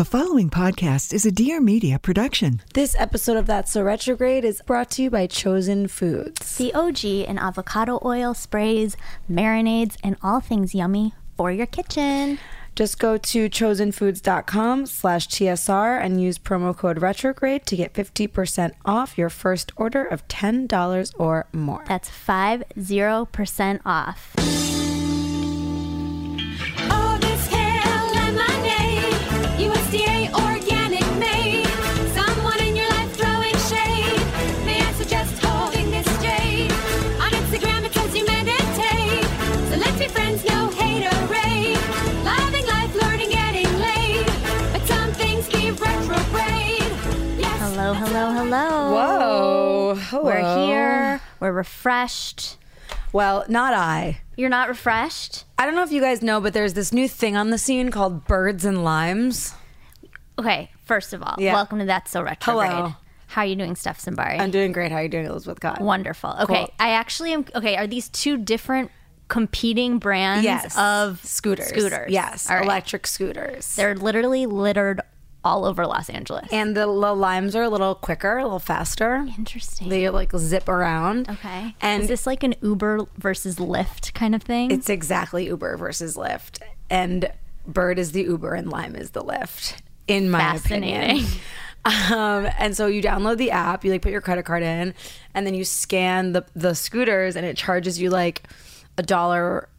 The following podcast is a Dear Media production. This episode of That's So Retrograde is brought to you by Chosen Foods. The OG in avocado oil, sprays, marinades, and all things yummy for your kitchen. Just go to chosenfoods.com slash TSR and use promo code retrograde to get 50% off your first order of $10 or more. That's 50% off. Hello. We're here. We're refreshed. Well, not I. You're not refreshed? I don't know if you guys know, but there's this new thing on the scene called birds and limes. Okay, first of all, Yeah. welcome to That's So Retrograde. Hello. How are you doing, Steph Simbari? I'm doing great. How are you doing, Elizabeth Kott? Wonderful. Okay, Cool. I actually am. Okay, are these two different competing brands Yes. of scooters. Scooters. Yes. Right. Electric scooters. They're literally littered all over Los Angeles. and the, the limes are a little quicker, a little faster. Interesting. They like zip around. okay. And is this like an Uber versus Lyft kind of thing? It's exactly Uber versus Lyft. And Bird is the Uber and Lime is the Lyft, in my Fascinating. opinion. Um, and so you download the app, you like put your credit card in, and then you scan the the scooters, and it charges you like a dollar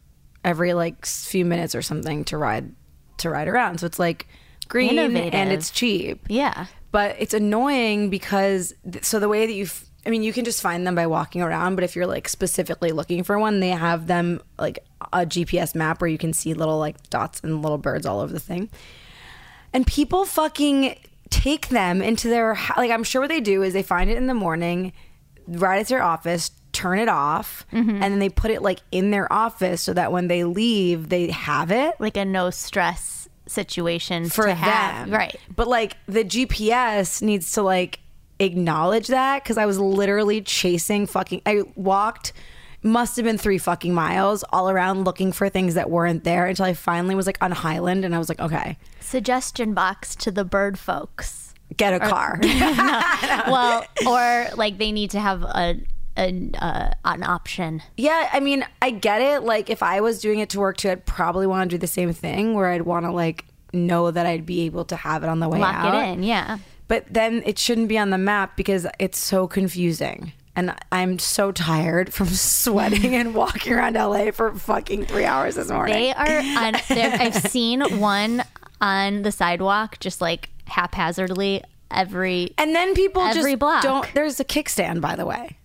every like few minutes or something to ride to ride around. So it's like green Innovative. and it's cheap yeah. but it's annoying because th- so the way that you f- i mean you can just find them by walking around but if you're like specifically looking for one they have them like a gps map where you can see little like dots and little birds all over the thing and people fucking take them into their like i'm sure what they do is they find it in the morning right at their office turn it off mm-hmm. and then they put it like in their office so that when they leave they have it Like a no stress situation for to have. them. Right. But like the GPS needs to like acknowledge that because I was literally chasing fucking. I walked, must have been three fucking miles all around looking for things that weren't there until I finally was like on Highland and I was like, okay, Suggestion box to the bird folks. get a car. well, or like they need to have a, a uh, an option. yeah, I mean, I get it. Like if I was doing it to work too, I'd probably want to do the same thing where I'd want to like know that I'd be able to have it on the way Lock out. it in. Yeah. but then it shouldn't be on the map because it's so confusing. And I'm so tired from sweating and walking around LA for fucking three hours this morning. They are on. I've seen one on the sidewalk, just like haphazardly every and then people Every just block. don't. There's a kickstand, by the way.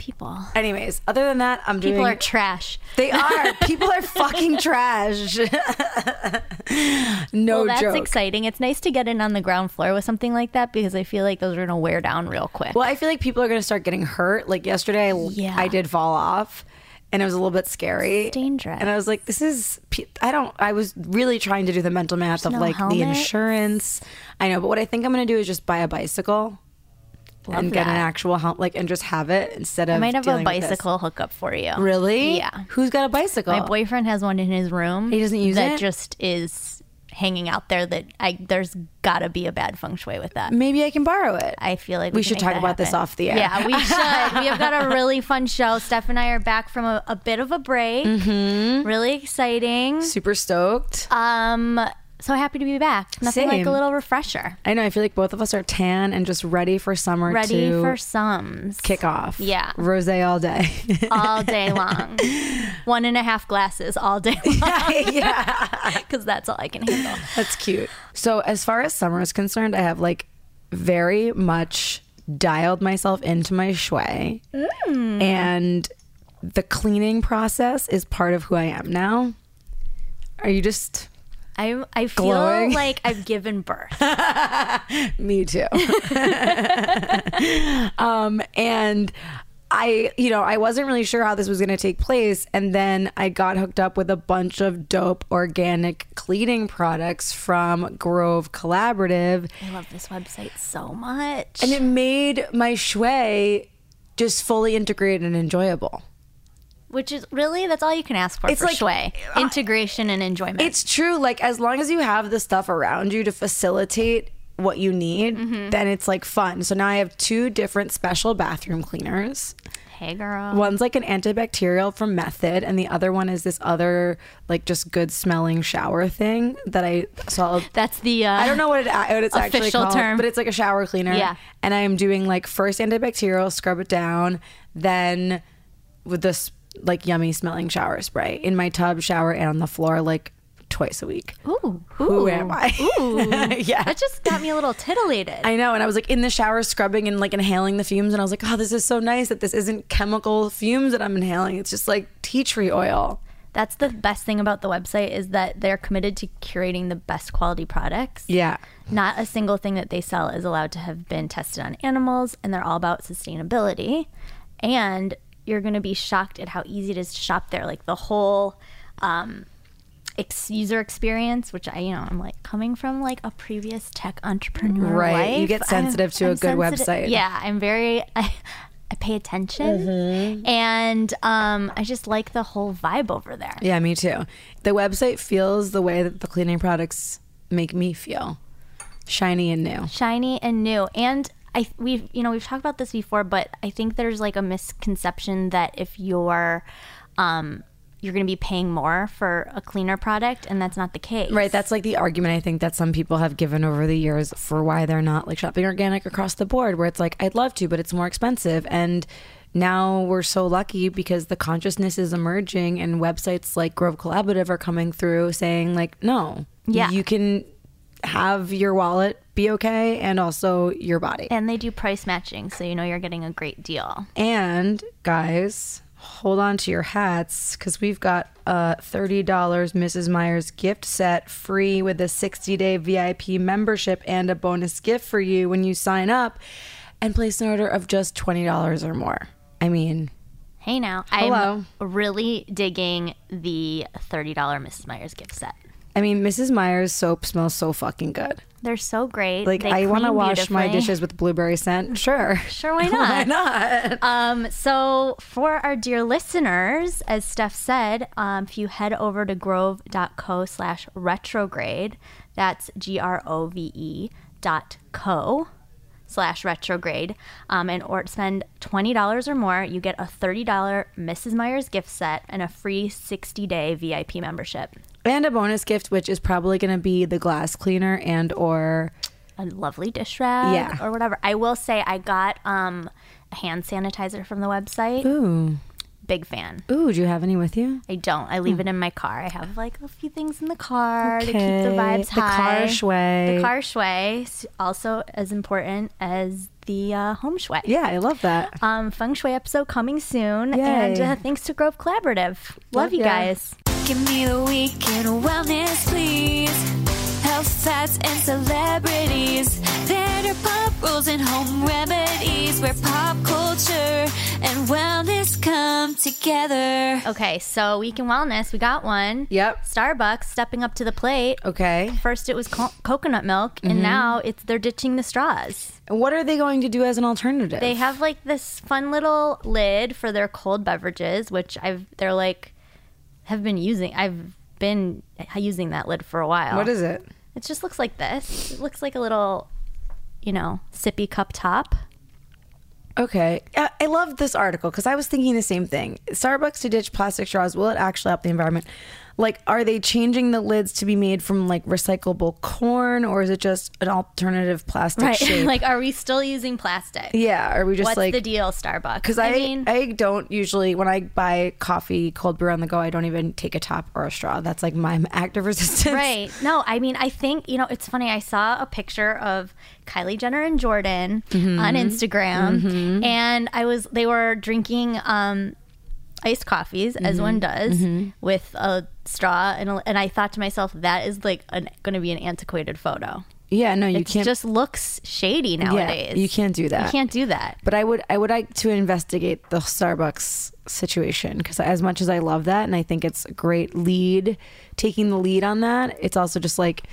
People. Anyways, other than that, I'm People doing. People are trash. they are. People are fucking trash. no well, that's joke. exciting. It's nice to get in on the ground floor with something like that because I feel like those are gonna wear down real quick. Well, I feel like people are going to start getting hurt. Like yesterday, I, Yeah. I did fall off, and it was a little bit scary. It's dangerous. And I was like, "This is." I don't. I was really trying to do the mental math of no like the insurance. I know, but what I think I'm going to do is just buy a bicycle Love and get an actual helmet, like, and just have it instead of. I might have a dealing with this. bicycle hookup for you. Really? Yeah. Who's got a bicycle? My boyfriend has one in his room. He doesn't use that it? That just is hanging out there. That I there's got to be a bad feng shui with that. Maybe I can borrow it. I feel like We we, should talk about this off the air. Yeah, we should. we have got a really fun show. Steph and I are back from a, a bit of a break. Mm-hmm. Really exciting. Super stoked. Um, so happy to be back. Nothing like a little refresher. I know. I feel like both of us are tan and just ready for summer Ready to for sums. kick off. Yeah. Rose all day. all day long. One and a half glasses all day long yeah. because that's all I can handle. That's cute. So as far as summer is concerned, I have like very much dialed myself into my shui. Mm. And the cleaning process is part of who I am now. Are you just I I feel Glowing. like I've given birth. me too? um and I, you know, I wasn't really sure how this was going to take place. And then I got hooked up with a bunch of dope organic cleaning products from Grove Collaborative. I love this website so much. And it made my shui just fully integrated and enjoyable. Which is really that's all you can ask for It's for like, Shui. uh, Integration and enjoyment. It's true. Like as long as you have the stuff around you to facilitate what you need, Mm-hmm. then it's like fun. So now I have two different special bathroom cleaners. hey girl. One's like an antibacterial from Method, and the other one is this other like just good smelling shower thing that I saw. That's the uh, I don't know what, it, what it's actually official called, term. but it's like a shower cleaner. Yeah. And I am doing like first antibacterial, scrub it down, then with this like yummy smelling shower spray in my tub, shower, and on the floor like twice a week. Ooh, Who ooh, am I? Ooh. yeah. That just got me a little titillated. I know, and I was like in the shower scrubbing and like inhaling the fumes, and I was like, oh, this is so nice that this isn't chemical fumes that I'm inhaling. It's just like tea tree oil. That's the best thing about the website is that they're committed to curating the best quality products. Yeah. Not a single thing that they sell is allowed to have been tested on animals, and they're all about sustainability. And you're going to be shocked at how easy it is to shop there. Like the whole um, ex- user experience, which I, you know, I'm like coming from like a previous tech entrepreneur. Right. You get sensitive to a good website. Yeah, I'm very. I, I pay attention, Mm-hmm. and um, I just like the whole vibe over there. Yeah, me too. The website feels the way that the cleaning products make me feel shiny and new. shiny and new and i we've you know we've talked about this before but i think there's like a misconception that if you're um you're going to be paying more for a cleaner product and that's not the case Right. That's like the argument I think that some people have given over the years for why they're not like shopping organic across the board, where it's like, I'd love to, but it's more expensive. And now we're so lucky because the consciousness is emerging and websites like Grove Collaborative are coming through saying, like, no, Yeah. you can have your wallet be okay and also your body. and they do price matching so you know you're getting a great deal And guys, hold on to your hats because we've got a $30 Mrs. Meyers gift set free with a 60 day VIP membership and a bonus gift for you when you sign up and place an order of just $20 or more. I mean, hey now Hello. i'm really digging the $30 mrs meyers gift set I mean, Mrs. Meyers soap smells so fucking good. they're so great Like, They I want to wash my dishes with blueberry scent. Sure. Sure, why not? Why not? Um, so for our dear listeners, as Steph said, um, if you head over to grove.co slash retrograde, that's G-R-O-V-E dot co slash retrograde, um, and or spend $20 or more, you get a $30 Mrs. Meyers gift set and a free 60-day VIP membership. And a bonus gift, which is probably going to be the glass cleaner and or A lovely dish rag Yeah. or whatever. I will say I got um, a hand sanitizer from the website. ooh, Big fan. ooh. Do you have any with you? I don't. I leave it in my car. I have like a few things in the car to keep the Okay. vibes The high. car shui. The car shui, s- also as important as the uh, home shui. Yeah, I love that. Um, feng shui episode coming soon, Yay. and uh, thanks to Grove Collaborative. Love, Love you guys. Give me the weekend wellness, please. Health facts and celebrities. Theater pop rules and home remedies. Where pop culture and wellness come together. Okay, so week in wellness, we got one. Yep. Starbucks stepping up to the plate. Okay. First, it was co- coconut milk, Mm-hmm. and now it's they're ditching the straws. What are they going to do as an alternative? They have like this fun little lid for their cold beverages, which I've they're like have been using. I've been using that lid for a while. What is it? It just looks like this. It looks like a little, you know, sippy cup top. Okay. I, I love this article because I was thinking the same thing. Starbucks to ditch plastic straws, will it actually help the environment? Like, are they changing the lids to be made from like recyclable corn or is it just an alternative plastic shape? like, are we still using plastic? yeah. Are we just What's like. the deal, Starbucks? because I, mean, I don't usually when I buy coffee cold brew on the go I don't even take a top or a straw that's like my act of resistance Right. No, I mean, I think, you know, it's funny. I saw a picture of Kylie Jenner and Jordan Mm-hmm. on Instagram, and I was, they were drinking um, iced coffees, as Mm-hmm. one does, with a straw. And, a- and I thought to myself, that is like going to be an antiquated photo. yeah no you It can't It just looks shady nowadays. you can't do that. You can't do that. But I would I would like to investigate the Starbucks situation because as much as I love that and I think it's a great lead, taking the lead on that, it's also just like,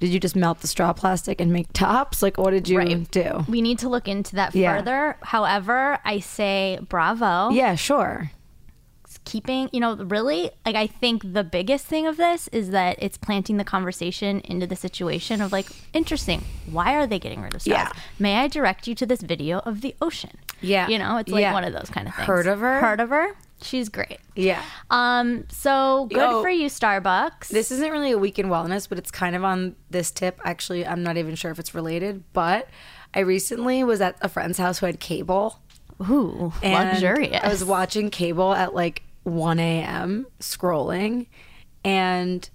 did you just melt the straw plastic and make tops? Like, what did you Right. do? We need to look into that Yeah. further. However, I say bravo. Yeah, sure. Keeping, you know, really, like, I think the biggest thing of this is that it's planting the conversation into the situation of, like, interesting, why are they getting rid of straws? Yeah. May I direct you to this video of the ocean? Yeah. You know, it's like Yeah. one of those kind of things. Heard of her? Heard of her? She's great. Yeah. Um, so good Yo. for you, Starbucks. This isn't really a week in wellness, but it's kind of on this tip. Actually, I'm not even sure if it's related, but I recently was at a friend's house who had cable. Ooh, and luxurious. I was watching cable at like 1 a.m. scrolling, and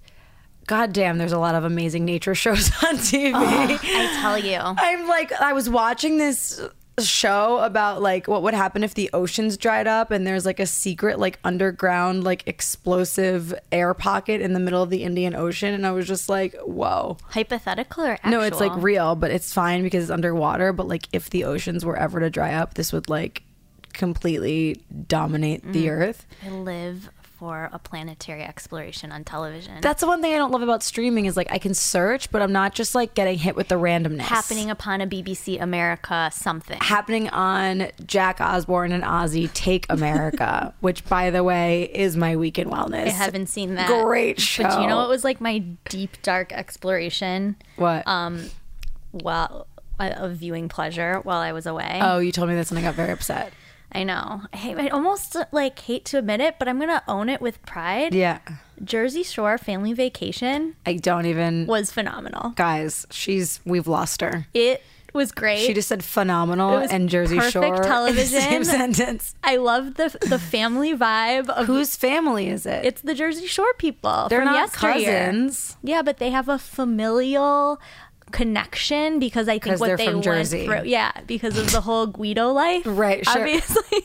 goddamn, there's a lot of amazing nature shows on TV. I tell you. I'm like, I was watching this show about like what would happen if the oceans dried up and there's like a secret like underground like explosive air pocket in the middle of the Indian Ocean and I was just like whoa Hypothetical or actual? no it's like real but it's fine because it's underwater but like if the oceans were ever to dry up this would like completely dominate the earth I live for a planetary exploration on television. that's the one thing I don't love about streaming is like I can search but I'm not just like getting hit with the randomness happening upon a BBC America something. happening on Jack Osbourne and Ozzy Take America, which by the way is my weekend wellness. I haven't seen that. Great show. But you know what was like my deep dark exploration? What? Um, well, of viewing pleasure while I was away. oh, you told me this and I got very upset. I know. I, hate- I almost like hate to admit it, but I'm gonna own it with pride. Yeah. Jersey Shore Family Vacation I don't even was phenomenal. guys, she's we've lost her. It was great. She just said phenomenal and Jersey perfect Shore. television. Same sentence. I love the the family vibe of Whose family is it? it's the Jersey Shore people. They're not yesteryear. cousins. Yeah, but they have a familial connection because I think what they went Jersey. through. Yeah, because of the whole Guido life. Right, sure. Obviously.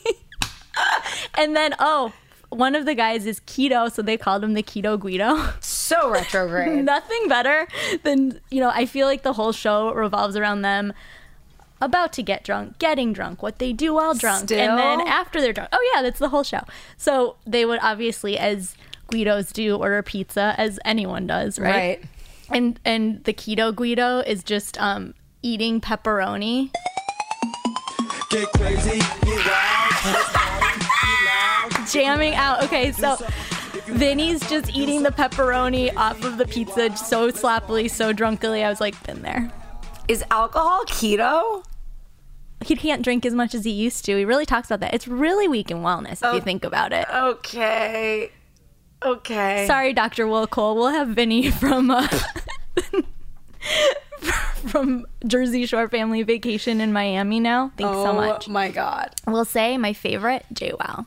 and then oh, one of the guys is keto, so they called him the Keto Guido. So retrograde. Nothing better than you know. I feel like the whole show revolves around them about to get drunk, getting drunk, what they do while drunk, and then after they're drunk. Oh yeah, that's the whole show. So they would obviously, as Guidos do, order pizza as anyone does, right? right. And and the keto Guido is just um eating pepperoni. Get crazy, get wild. jamming out. Okay, so Vinny's just eating the pepperoni off of the pizza so sloppily, so drunkily. I was like, been there. Is alcohol keto? He can't drink as much as he used to. He really talks about that. It's really weak in wellness if you think about it. Okay. Okay. Sorry, Dr. Will Cole. We'll have Vinny from uh, from Jersey Shore Family Vacation in Miami now. Thanks so much. Oh my god. We'll say my favorite, JWoww.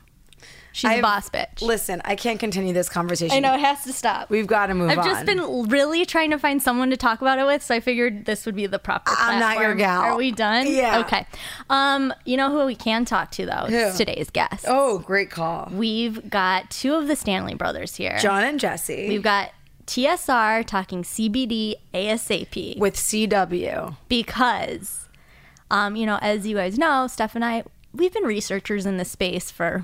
She's a I've- boss bitch. Listen, I can't continue this conversation. I know it has to stop. We've got to move on. I've just been really trying to find someone to talk about it with, so I figured this would be the proper. I'm not your platform. gal. Are we done? Yeah. Okay. Um, you know who we can talk to though? Who? today's guest. Oh, great call. We've got two of the Stanley brothers here. Jon and Jesse We've got TSR talking CBD ASAP with CW. because, um, you know, as you guys know, Steph and I, we've been researchers in this space for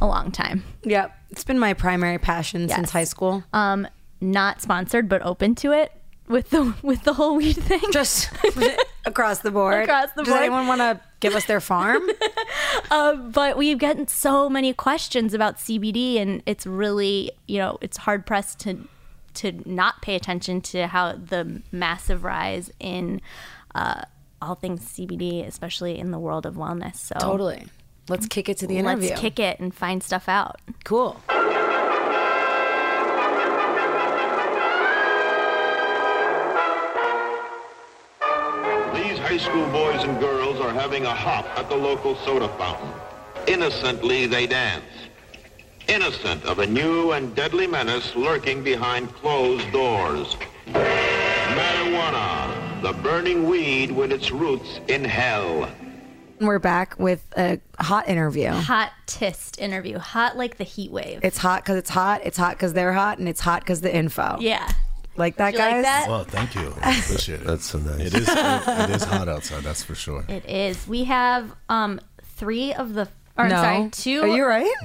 a long time. Yep. It's been my primary passion since high school. Um, not sponsored, but open to it with the with the whole weed thing. Just across the board. Across the Does board. anyone want to give us their farm? but we've gotten so many questions about CBD, and it's really, you know, it's hard pressed to to not pay attention to how the massive rise in uh, all things CBD, especially in the world of wellness. So totally. Let's kick it to the interview. let's kick it and find stuff out. Cool. These high school boys and girls are having a hop at the local soda fountain. Innocently they dance. Innocent of a new and deadly menace lurking behind closed doors. Marijuana, the burning weed with its roots in hell. And we're back with a hot interview. hot Hottest interview, hot like the heat wave. It's hot because it's hot. It's hot because they're hot, and it's hot because the info. yeah, Like that, You like that? Well, thank you. I appreciate it. That's so nice. It is. It, it is hot outside. That's for sure. it is. We have um three of the. Or, no. sorry, two. Are you right?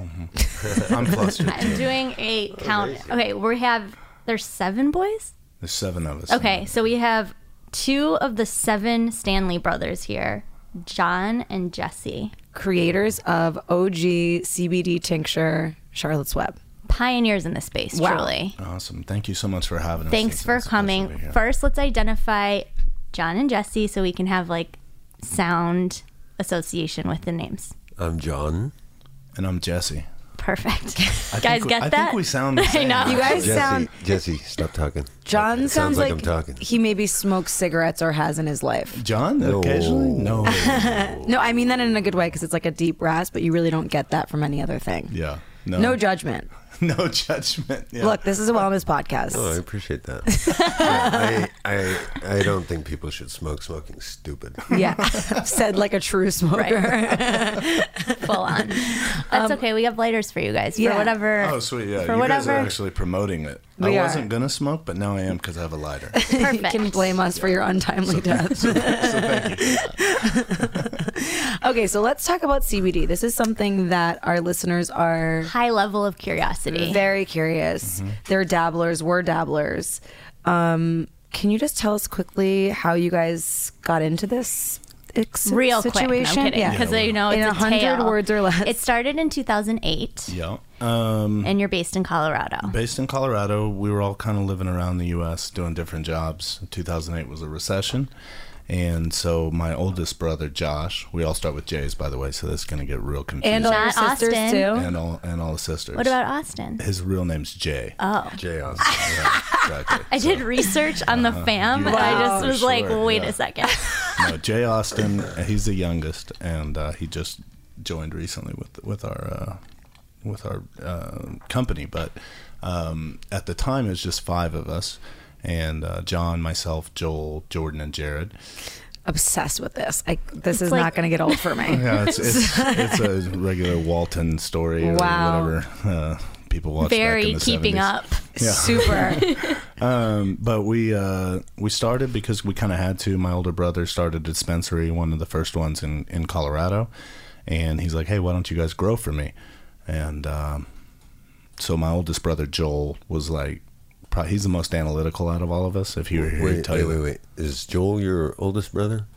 I'm flustered. I'm too. doing a count. Okay, we have there's seven boys. There's seven of us. Okay, so we have two of the seven Stanley brothers here, Jon and Jesse. Creators of OG CBD tincture Charlotte's Web. Pioneers in the space, Wow. truly. Awesome. Thank you so much for having us. Thanks for a pleasure to be coming. First, let's identify Jon and Jesse so we can have like sound association with the names. I'm Jon. And I'm Jesse. Perfect. I Guys, think we- get I that? think we sound the I know. You guys Jesse, sound. Jesse, stop talking. Jon It sounds, like, I'm talking. he maybe smokes cigarettes or has in his life. Jon, No. occasionally? No. No, I mean that in a good way because it's like a deep rasp, but you really don't get that from any other thing. yeah. No. No judgment. no judgment. Yeah. Look, this is a wellness podcast. Oh, I appreciate that. I, I I don't think people should smoke. Smoking's stupid. Yeah, said like a true smoker. Full on. That's okay. We have lighters for you guys for Um, yeah. whatever. Oh, sweet. Yeah. For you whatever. guys are actually promoting it. We I are. wasn't going to smoke, but now I am because I have a lighter. you can blame us for your untimely death. so thank you. Okay, so let's talk about CBD. This is something that our listeners are High level of curiosity. very curious. Mm-hmm. They're dabblers. We're dabblers. Um, can you just tell us quickly how you guys got into this ex- Real situation? quick. No, I'm kidding. Yeah. Because you know it's In a 100 words or less. It started in 2008, Yeah. Um, and you're based in Colorado. based in Colorado, we were all kind of living around the U.S. doing different jobs. 2008 was a recession. And so my oldest brother, Josh, we all start with J's, by the way, so this is going to get real confusing. and all your sisters Austin. too. and all, and all the sisters. What about Austin? His real name's Jay. Oh. Jay Austin. Yeah, exactly. I did research on the fam, You and I just for was like, wait yeah. a second. no, Jay Austin. He's the youngest, and uh, he just joined recently with with our uh, with our uh, company. But um, at the time, it was just five of us, and uh, Jon, myself, Joel, Jordan, and Jared. Obsessed with this. I, this It's is like- not going to get old for me. Yeah, it's it's, it's a regular Walton story or Wow. whatever. Uh, people watch back Very in the keeping 70s. up. Super. Um, but we uh, we started because we kind of had to. My older brother started a dispensary, one of the first ones in in Colorado, and he's like, "Hey, why don't you guys grow for me?" And um, so my oldest brother Joel was like, probably, he's the most analytical out of all of us. If he were here, he'd Wait, tell wait, you. wait, wait. Is Joel your oldest brother?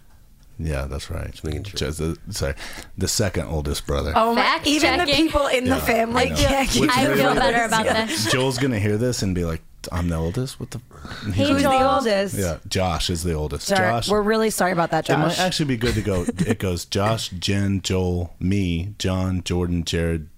Yeah, that's right. Just making sure. Just the- sorry, the second oldest brother. Oh my! Fact Even the people in the family know. can't keep Which I really- feel better about this. Joel's gonna hear this and be like, "I'm the oldest." What the? and he's Hey, Who's like, the oldest? Yeah, Josh is the oldest. Sorry, Josh. we're really sorry about that, It might actually be good to go. It goes Josh, Jen, Joel, me, Jon, Jordan, Jared,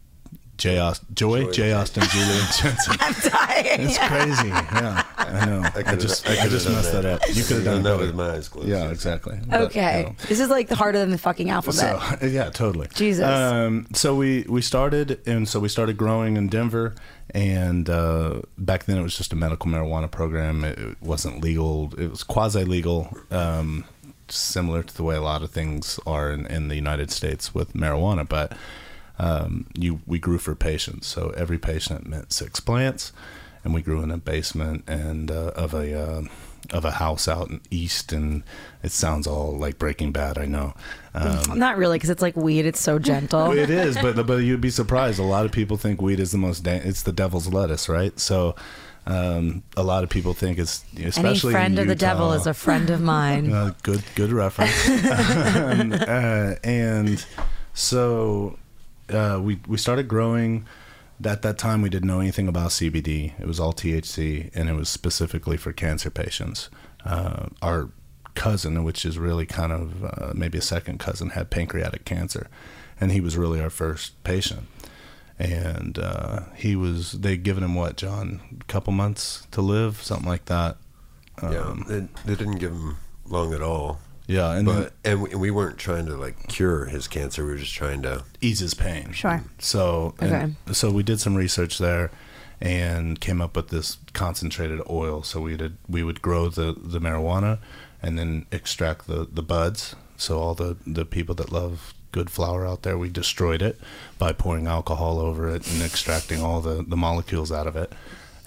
Jay Austin, Joy, Joy. Jay Austin, Julian, Jensen. I'm dying. It's crazy. Yeah, I know. I, could've- just, I I, could've just done messed that, that. up. You could have done that it with my eyes closed. Yeah, exactly. But, Okay, you know. this is like the harder than the fucking alphabet. So yeah, totally. Jesus. Um, so we we started, and so we started growing in Denver, and uh, back then it was just a medical marijuana program. It, it wasn't legal. It was quasi legal, um, similar to the way a lot of things are in, in the United States with marijuana. But um, you we grew for patients, so every patient meant six plants, and we grew in a basement and uh, of a. Uh, of a house out in east, and it sounds all like Breaking Bad. I know, um, Not really, because it's like weed. It's so gentle. it is, but but you'd be surprised. A lot of people think weed is the most. Da- it's the devil's lettuce, right? So, um, a lot of people think it's Any especially friend in of the devil is a friend of mine. uh, good good reference. um, uh, and so uh, we we started growing. At that time, we didn't know anything about CBD. It was all THC, and it was specifically for cancer patients. Uh, our cousin, which is really kind of uh, maybe a second cousin, had pancreatic cancer, and he was really our first patient. And uh, he was they'd given him what, Jon, a couple months to live, something like that. Yeah, Um, they, they didn't give him long at all. Yeah, and then- and we, we weren't trying to like cure his cancer. We were just trying to. ease his pain. Sure. So and- so we did some research there and came up with this concentrated oil. So we did we would grow the, the marijuana and then extract the, the buds. So all the, the people that love good flower out there, we destroyed it by pouring alcohol over it and extracting all the, the molecules out of it.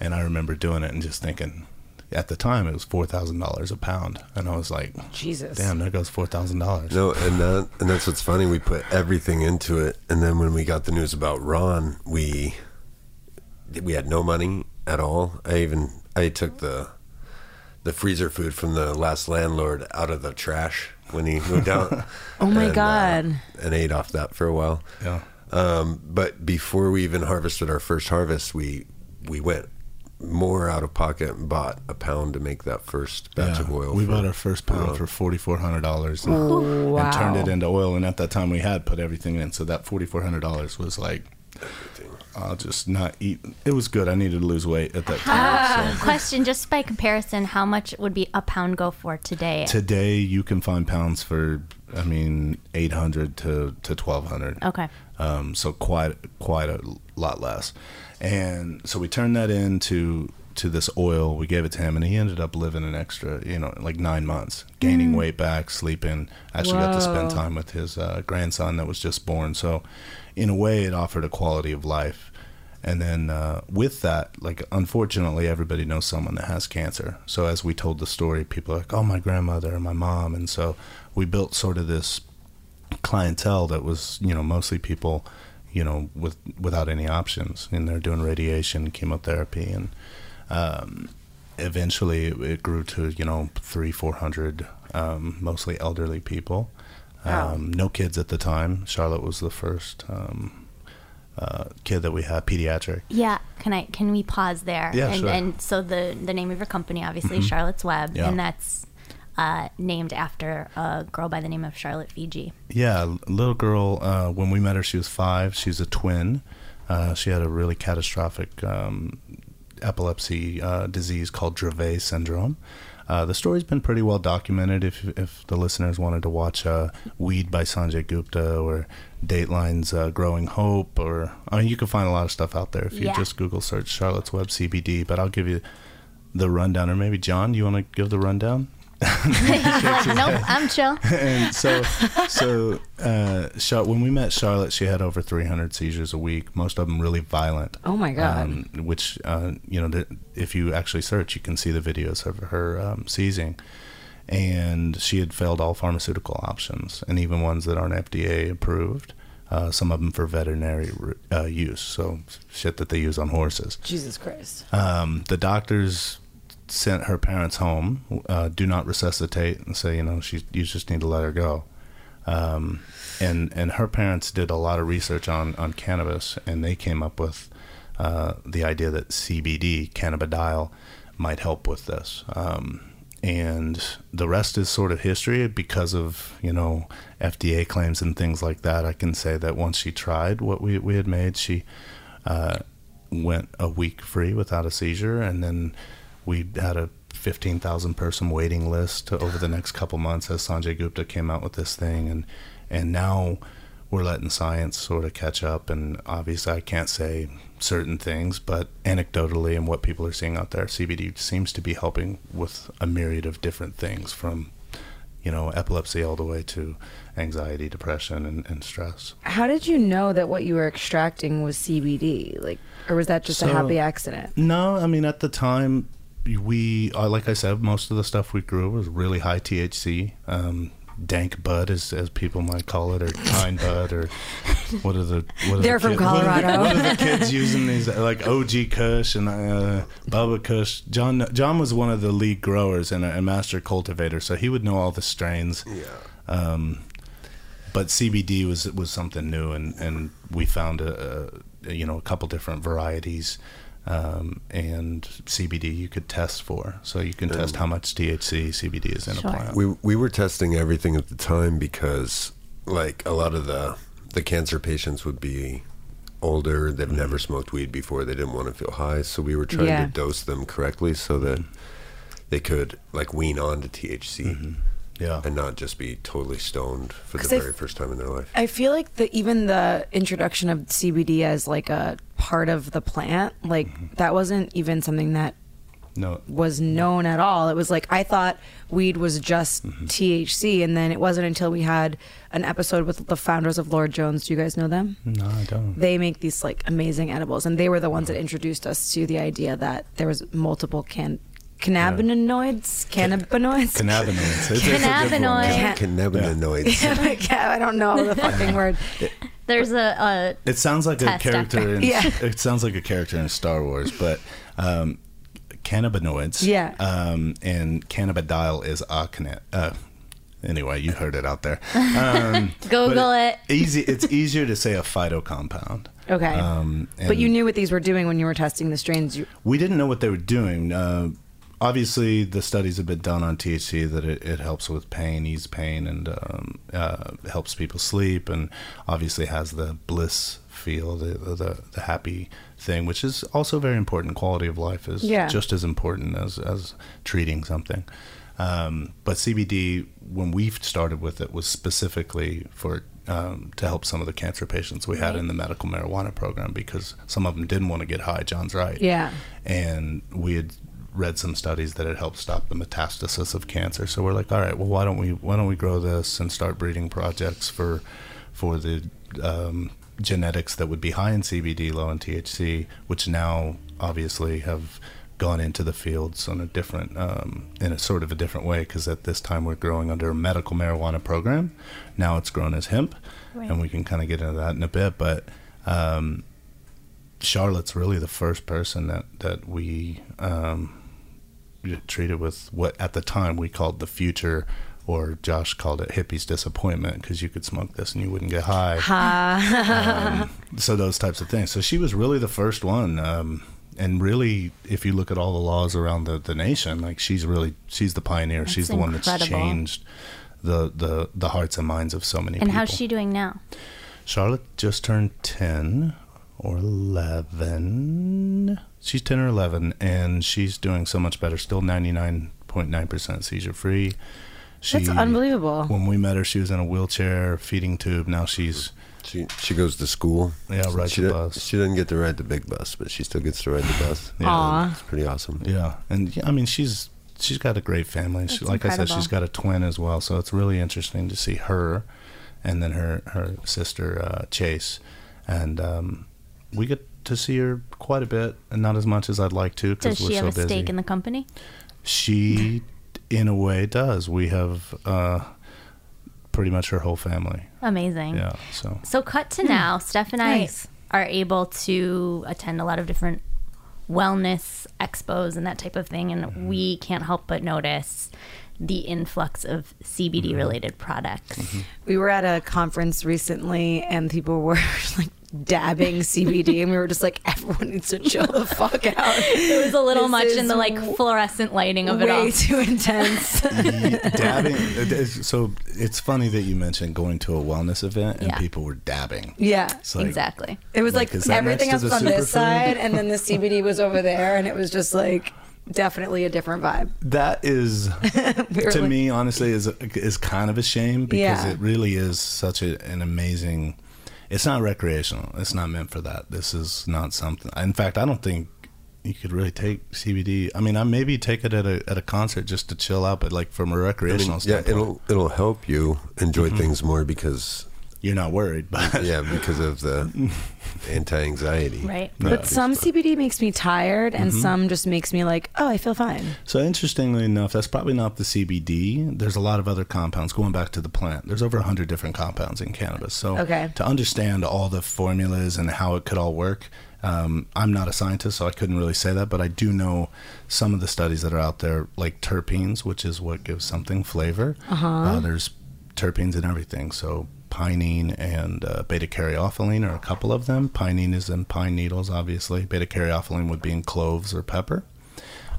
And I remember doing it and just thinking at the time it was four thousand dollars a pound. And I was like, Jesus. Damn, there goes four thousand dollars. No, and that and that's what's funny. We put everything into it, and then when we got the news about Ron, we we had no money at all. I even I took the the freezer food from the last landlord out of the trash when he moved out. Oh my and, uh, God. and ate off that for a while. Yeah. Um, but before we even harvested our first harvest, we we went more out of pocket and bought a pound to make that first batch Yeah, of oil. We for- bought our first pound Ron. for forty four hundred dollars and, and turned it into oil. And at that time, we had put everything in, so that forty four hundred dollars was like, I'll just not eat. It was good. I needed to lose weight at that time. so. Question, just by comparison, how much would be a pound go for today? Today, you can find pounds for, I mean, eight hundred to to twelve hundred. Okay. um, so quite quite a lot less. And so we turned that into to this oil. We gave it to him, and he ended up living an extra, you know, like nine months, gaining weight back, sleeping. Actually, got to spend time with his uh, grandson that was just born. So, in a way, it offered a quality of life. And then uh, with that, like unfortunately, everybody knows someone that has cancer. So as we told the story, people are like, "Oh, my grandmother and my mom," and so we built sort of this clientele that was you know mostly people you know with without any options and they're doing radiation chemotherapy and um, eventually it, grew to you know three four hundred um, mostly elderly people um, no kids at the time charlotte was the first um, uh, kid that we had pediatric Yeah, can I can we pause there? Yeah, and sure. Mm-hmm. and so the the name of your company obviously is Charlotte's Web Yeah. and that's uh, named after a girl by the name of Charlotte Figi. Yeah, a little girl. Uh, when we met her, she was five. She's a twin. Uh, she had a really catastrophic um, epilepsy uh, disease called Dravet syndrome. Uh, the story's been pretty well documented. If if the listeners wanted to watch uh, "Weed" by Sanjay Gupta or Dateline's uh, "Growing Hope," or I mean, you can find a lot of stuff out there if you Yeah. just Google search Charlotte's Web CBD. But I'll give you the rundown, or maybe Jon, you want to give the rundown? nope, I'm chill. and so so uh Char- when we met charlotte she had over 300 seizures a week most of them really violent Oh my God. um, which uh you know the, if you actually search you can see the videos of her um, seizing and she had failed all pharmaceutical options and even ones that aren't fda approved uh, some of them for veterinary uh, use so shit that they use on horses Jesus Christ. um, the doctors sent her parents home. Uh, do not resuscitate and say, you know, she you just need to let her go. Um, and and her parents did a lot of research on on cannabis, and they came up with uh, the idea that CBD, cannabidiol, might help with this. Um, and the rest is sort of history because of you know FDA claims and things like that. I can say that once she tried what we we had made, she uh, went a week free without a seizure, and then we had a 15,000 person waiting list over the next couple months as Sanjay Gupta came out with this thing, and and now we're letting science sort of catch up. And obviously, I can't say certain things, but anecdotally, and what people are seeing out there, CBD seems to be helping with a myriad of different things, from you know epilepsy all the way to anxiety, depression, and, and stress. How did you know that what you were extracting was CBD? Like, or was that just a happy accident? No, I mean at the time we uh, like I said, most of the stuff we grew was really high THC. Um, dank bud, as as people might call it, or pine bud, or what are the what are They're the from kid- what are the- Colorado. What are the, kids using these like OG Kush and uh, Bubba Kush? Jon Jon was one of the lead growers and a, a master cultivator, so he would know all the strains. Yeah. Um, but CBD was was something new, and, and we found a, a you know a couple different varieties, um, and CBD you could test for, so you can test how much THC CBD is in Sure. a plant. We we were testing everything at the time because like a lot of the the cancer patients would be older, they've never smoked weed before, they didn't want to feel high, so we were trying Yeah. to dose them correctly so that they could like wean on to THC Mm-hmm. Yeah, and not just be totally stoned for the very f- first time in their life. I feel like the even the introduction of CBD as like a part of the plant, like mm-hmm. that wasn't even something that no, was known at all. It was like I thought weed was just mm-hmm. THC, and then it wasn't until we had an episode with the founders of Lord Jones. Do you guys know them? no, I don't. They make these like amazing edibles, and they were the ones that mm-hmm. introduced us to the idea that there was multiple can cannabinoids, cannabinoids. Cannabinoids. It's- it's a different one. Cannabinoid. Cannabinoids. I don't know the fucking word. There's a, It sounds like a Test character. In, Yeah. It sounds like a character in Star Wars, but um, cannabinoids. Yeah. Um, and cannabidiol is a canna- uh, anyway, you heard it out there. Um, Google but it. Easy. It's easier to say a phyto compound. Okay. Um, but you knew what these were doing when you were testing the strains. You, we didn't know what they were doing. Uh, obviously, the studies have been done on THC that it, it helps with pain, ease pain, and um, uh, helps people sleep, and obviously has the bliss feel, the, the the happy thing, which is also very important. Quality of life is Yeah. just as important as as treating something. Um, but CBD, when we started with it, was specifically for um, to help some of the cancer patients we had in the medical marijuana program because some of them didn't want to get high. Jon's right yeah. and we had read some studies that it helped stop the metastasis of cancer. So we're like, all right, well, why don't we why don't we grow this and start breeding projects for for the um, genetics that would be high in CBD, low in THC, which now obviously have gone into the fields on a different um, in a sort of a different way because at this time we're growing under a medical marijuana program. Now it's grown as hemp, and we can kind of get into that in a bit, but. Um, Charlotte's really the first person that that we um, treated with what at the time we called the future, or Josh called it hippie's disappointment because you could smoke this and you wouldn't get high. um, so those types of things. So she was really the first one. Um, and really, if you look at all the laws around the, the nation, like she's really she's the pioneer. she's the one that's changed the, the the hearts and minds of so many And people. how's she doing now? Charlotte just turned 10 or 11. She's 10 or 11, and she's doing so much better. Still 99.9% seizure free. She, That's unbelievable. When we met her, she was in a wheelchair, feeding tube. Now she's, She she goes to school. Yeah, rides she the bus. She doesn't get to ride the big bus, but she still gets to ride the bus. Yeah. Aw. it's pretty awesome. yeah. And yeah, I mean, she's she's got a great family. She, That's like I said, she's got a twin as well. So it's really interesting to see her and then her, her sister, uh, Chase. And um, we get to see her quite a bit, and not as much as I'd like to Does because we're she so have a busy. stake in the company? She, in a way, does. We have uh, pretty much her whole family. Amazing. Yeah. So So cut to hmm. now. Steph and I Nice. are able to attend a lot of different wellness expos and that type of thing, and mm-hmm. we can't help but notice the influx of CBD mm-hmm. related products. Mm-hmm. We were at a conference recently and people were like dabbing CBD and we were just like, everyone needs to chill the fuck out. It was a little This much in the like fluorescent lighting of it all. Way too intense. dabbing. So it's funny that you mentioned going to a wellness event and Yeah. people were dabbing. yeah. Like, exactly. It was Like, like, everything else was the on this superfood? side and then the CBD was over there and it was just like definitely a different vibe. That is, to like- me, honestly, is is kind of a shame because Yeah. it really is such a, an amazing. It's not recreational. It's not meant for that. This is not something. In fact, I don't think you could really take CBD. I mean, I maybe take it at a at a concert just to chill out, but like from a recreational yeah, standpoint, it'll it'll help you enjoy Mm-hmm. things more because you're not worried. But yeah, because of the anti-anxiety. Right. But some CBD makes me tired and Mm-hmm. some just makes me like, oh, I feel fine. So interestingly enough, that's probably not the CBD. There's a lot of other compounds going back to the plant. There's over 100 different compounds in cannabis. So Okay. to understand all the formulas and how it could all work, um, I'm not a scientist, so I couldn't really say that. But I do know some of the studies that are out there, like terpenes, which is what gives something flavor. Uh-huh. there's terpenes in everything. So pinene and uh, beta caryophyllene are a couple of them. Pinene is in pine needles, obviously. Beta caryophyllene would be in cloves or pepper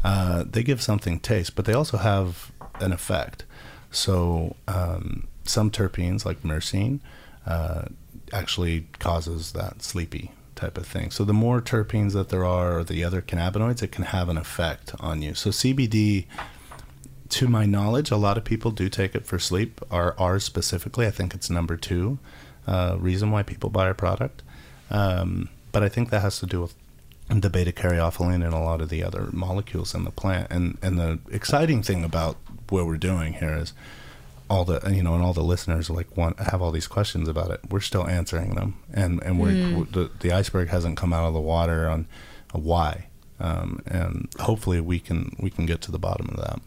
uh, they give something taste, but they also have an effect. So um, some terpenes, like myrcene, uh, actually causes that sleepy type of thing. So the more terpenes that there are, or the other cannabinoids, it can have an effect on you. So CBD, to my knowledge, a lot of people do take it for sleep. Our ours specifically, I think it's number two uh, reason why people buy our product. Um, but I think that has to do with the beta caryophyllene and a lot of the other molecules in the plant. And and the exciting thing about what we're doing here is all the you know and all the listeners like want have all these questions about it. We're still answering them, and and we're the, the iceberg hasn't come out of the water on a why. Um, and hopefully we can we can get to the bottom of that.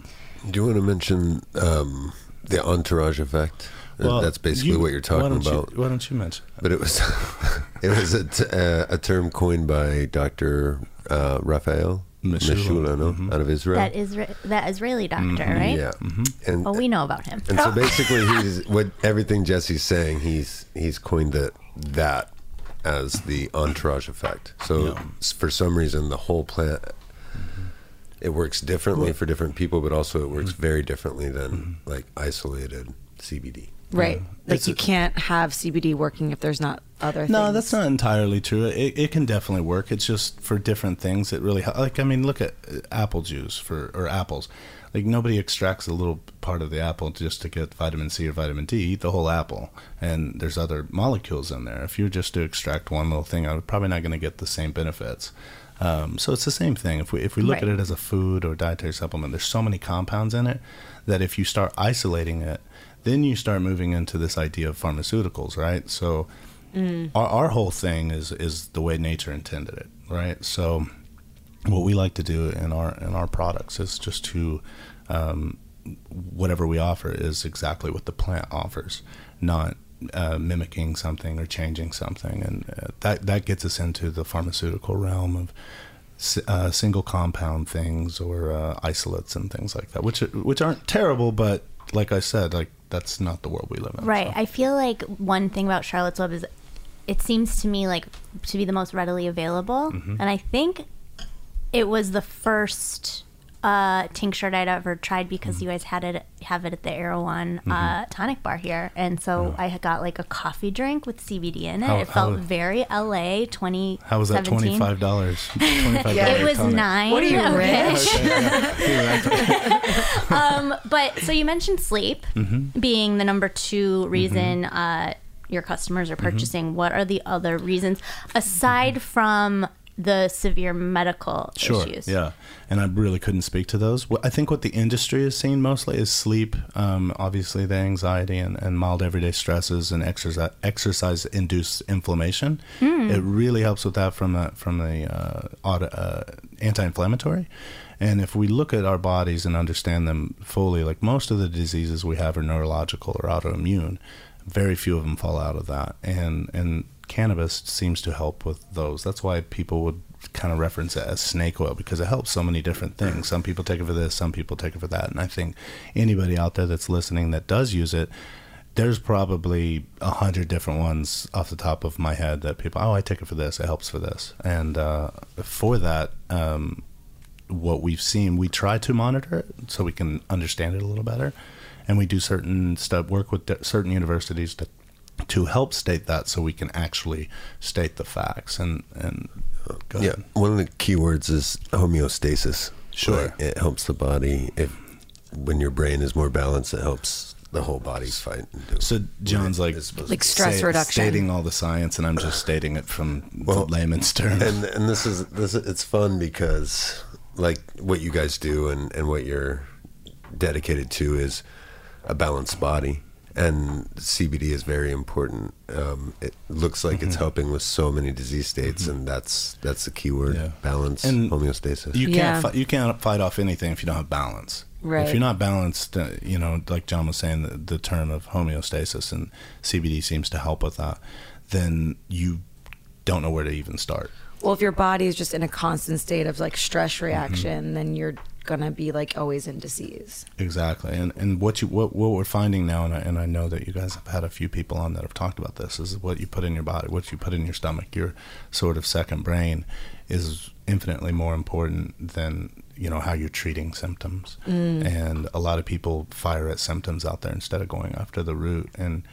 Do you want to mention um, the entourage effect? Uh, That's basically you- what you're talking don't you- about. why don't you mention? But it was it was a, t- uh, a term coined by Dr. Uh, Raphael Mechoulam, no, Mhm. out of Israel. That Isra- that Israeli doctor, right? Yeah, and Oh, we know about him. and so basically, he's what everything Jesse's saying. He's he's coined that that as the entourage effect. So Yeah. for some reason, the whole plant it works differently for different people, but also it works very differently than like isolated CBD. Right. Like It's you a- can't have CBD working if there's not other things. No, that's not entirely true. It, it can definitely work. It's just for different things. It really hel- like I mean, look at uh, apple juice for or apples. Like nobody extracts a little part of the apple just to get vitamin C or vitamin D. Eat the whole apple, and there's other molecules in there. If you're just to extract one little thing, I'm probably not going to get the same benefits. Um, so it's the same thing. If we if we look at it as a food or dietary supplement, there's so many compounds in it that if you start isolating it, then you start moving into this idea of pharmaceuticals, right? So our, our whole thing is is the way nature intended it, right? So what we like to do in our in our products is just to um, whatever we offer is exactly what the plant offers, not uh, mimicking something or changing something, and uh, that that gets us into the pharmaceutical realm of uh, single compound things or uh, isolates and things like that, which which aren't terrible, but like I said, like that's not the world we live in. Right. so. I feel like one thing about Charlotte's Web is it seems to me like to be the most readily available. Mm-hmm. And I think it was the first uh, tincture that I'd ever tried because Mm-hmm. you guys had it have it at the Erewhon uh, tonic bar here, and so I got like a coffee drink with CBD in it. How- it felt how- very LA twenty. How was that twenty five dollars? It was nine. What are you, okay. rich? um, but so you mentioned sleep Mm-hmm. being the number two reason uh, your customers Mm-hmm. are purchasing. What are the other reasons aside from the severe medical Sure. issues? Yeah, and I really couldn't speak to those. I think what the industry is seeing mostly is sleep. Um, obviously, the anxiety and, and mild everyday stresses and exercise exercise induced inflammation. It really helps with that from the from the uh, auto, uh, anti-inflammatory. And if we look at our bodies and understand them fully, like most of the diseases we have are neurological or autoimmune. Very few of them fall out of that, and and cannabis seems to help with those. That's why people would kind of reference it as snake oil because it helps so many different things. Some people take it for this, some people take it for that, and I think anybody out there that's listening that does use it, there's probably a hundred different ones off the top of my head that people, oh, I take it for this, it helps for this, and uh, for that. Um, what we've seen, we try to monitor it so we can understand it a little better, and we do certain stuff, work with certain universities to to help state that, so we can actually state the facts. And and uh, go Yeah, ahead. one of the key words is homeostasis. Sure. Like, it helps the body. If when your brain is more balanced, it helps the whole body fight. and do So Jon's like Like stress say- reduction. stating all the science, and I'm just stating it from Well, the layman's terms. and and this is this it's fun because like what you guys do and and what you're dedicated to is a balanced body and CBD is very important. Um, it looks like Mm-hmm. it's helping with so many disease states, and that's that's the key word: Yeah. balance, And homeostasis. You can't fi- you can't fight off anything if you don't have balance. Right. If you're not balanced, uh, you know, like Jon was saying, the, the term of homeostasis and CBD seems to help with that. Then you don't know where to even start. Well, if your body is just in a constant state of like stress reaction, Mm-hmm. then you're gonna be like always in disease. Exactly, and and what you what what we're finding now, and I, and I know that you guys have had a few people on that have talked about this, is what you put in your body, what you put in your stomach, your sort of second brain, is infinitely more important than you know how you're treating symptoms. And a lot of people fire at symptoms out there instead of going after the root. And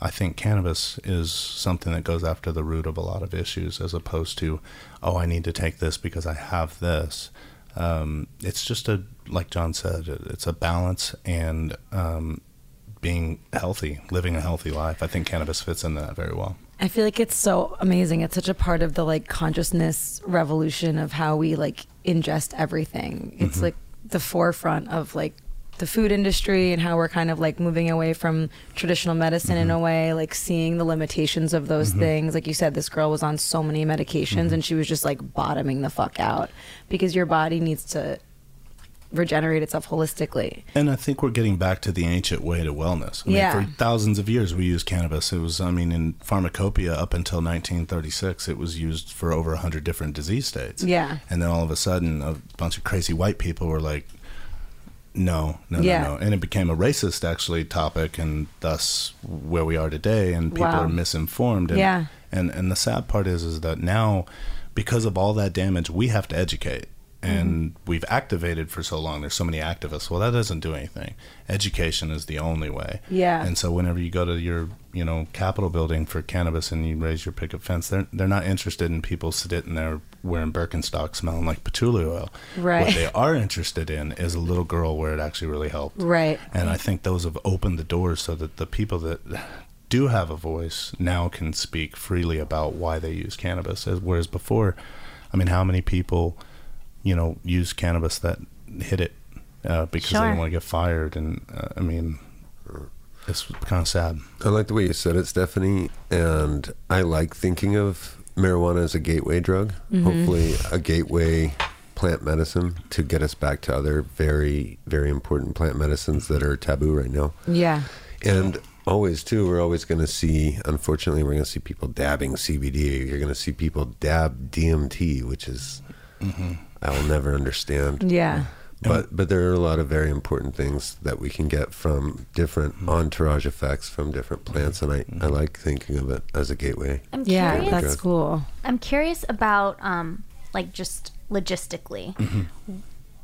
I think cannabis is something that goes after the root of a lot of issues, as opposed to, oh, I need to take this because I have this um, it's just a like Jon said, it's a balance and um, being healthy, living a healthy life. I think cannabis fits into that very well. I feel like it's so amazing. It's such a part of the like consciousness revolution of how we like ingest everything. Mm-hmm. It's like the forefront of like the food industry and how we're kind of like moving away from traditional medicine in Mm-hmm. a way, like seeing the limitations of those things. Like you said, this girl was on so many medications Mm-hmm. and she was just like bottoming the fuck out because your body needs to regenerate itself holistically. And I think we're getting back to the ancient way to wellness. I mean, Yeah. for thousands of years we used cannabis. It was, I mean, in pharmacopoeia up until 1936, it was used for over 100 different disease states. Yeah. And then all of a sudden, a bunch of crazy white people were like, no, no, Yeah. no, no. And it became a racist, actually, topic, and thus where we are today. And people Wow. are misinformed. And, Yeah. And, and the sad part is, is that now, because of all that damage, we have to educate. And Mm-hmm. we've activated for so long. There's so many activists. Well, that doesn't do anything. Education is the only way. Yeah. And so whenever you go to your, you know, Capitol building for cannabis and you raise your picket fence, they're they're not interested in people sitting there wearing Birkenstock smelling like patchouli oil. Right. What they are interested in is a little girl where it actually really helped. Right. And I think those have opened the doors so that the people that do have a voice now can speak freely about why they use cannabis. Whereas before, I mean, how many people, you know, use cannabis that hit it uh, because they didn't want to get fired? And uh, I mean, it's kind of sad. I like the way you said it, Stephanie, and I like thinking of marijuana is a gateway drug. Mm-hmm. Hopefully, a gateway plant medicine to get us back to other very, very important plant medicines that are taboo right now. Yeah. And always, too, we're always going to see, unfortunately, we're going to see people dabbing CBD. You're going to see people dab DMT, which is, mm-hmm. I will never understand. Yeah. But but there are a lot of very important things that we can get from different entourage effects from different plants, and I, I like thinking of it as a gateway. I'm Yeah, curious. that's Drug. cool. I'm curious about um, like just logistically. Mm-hmm.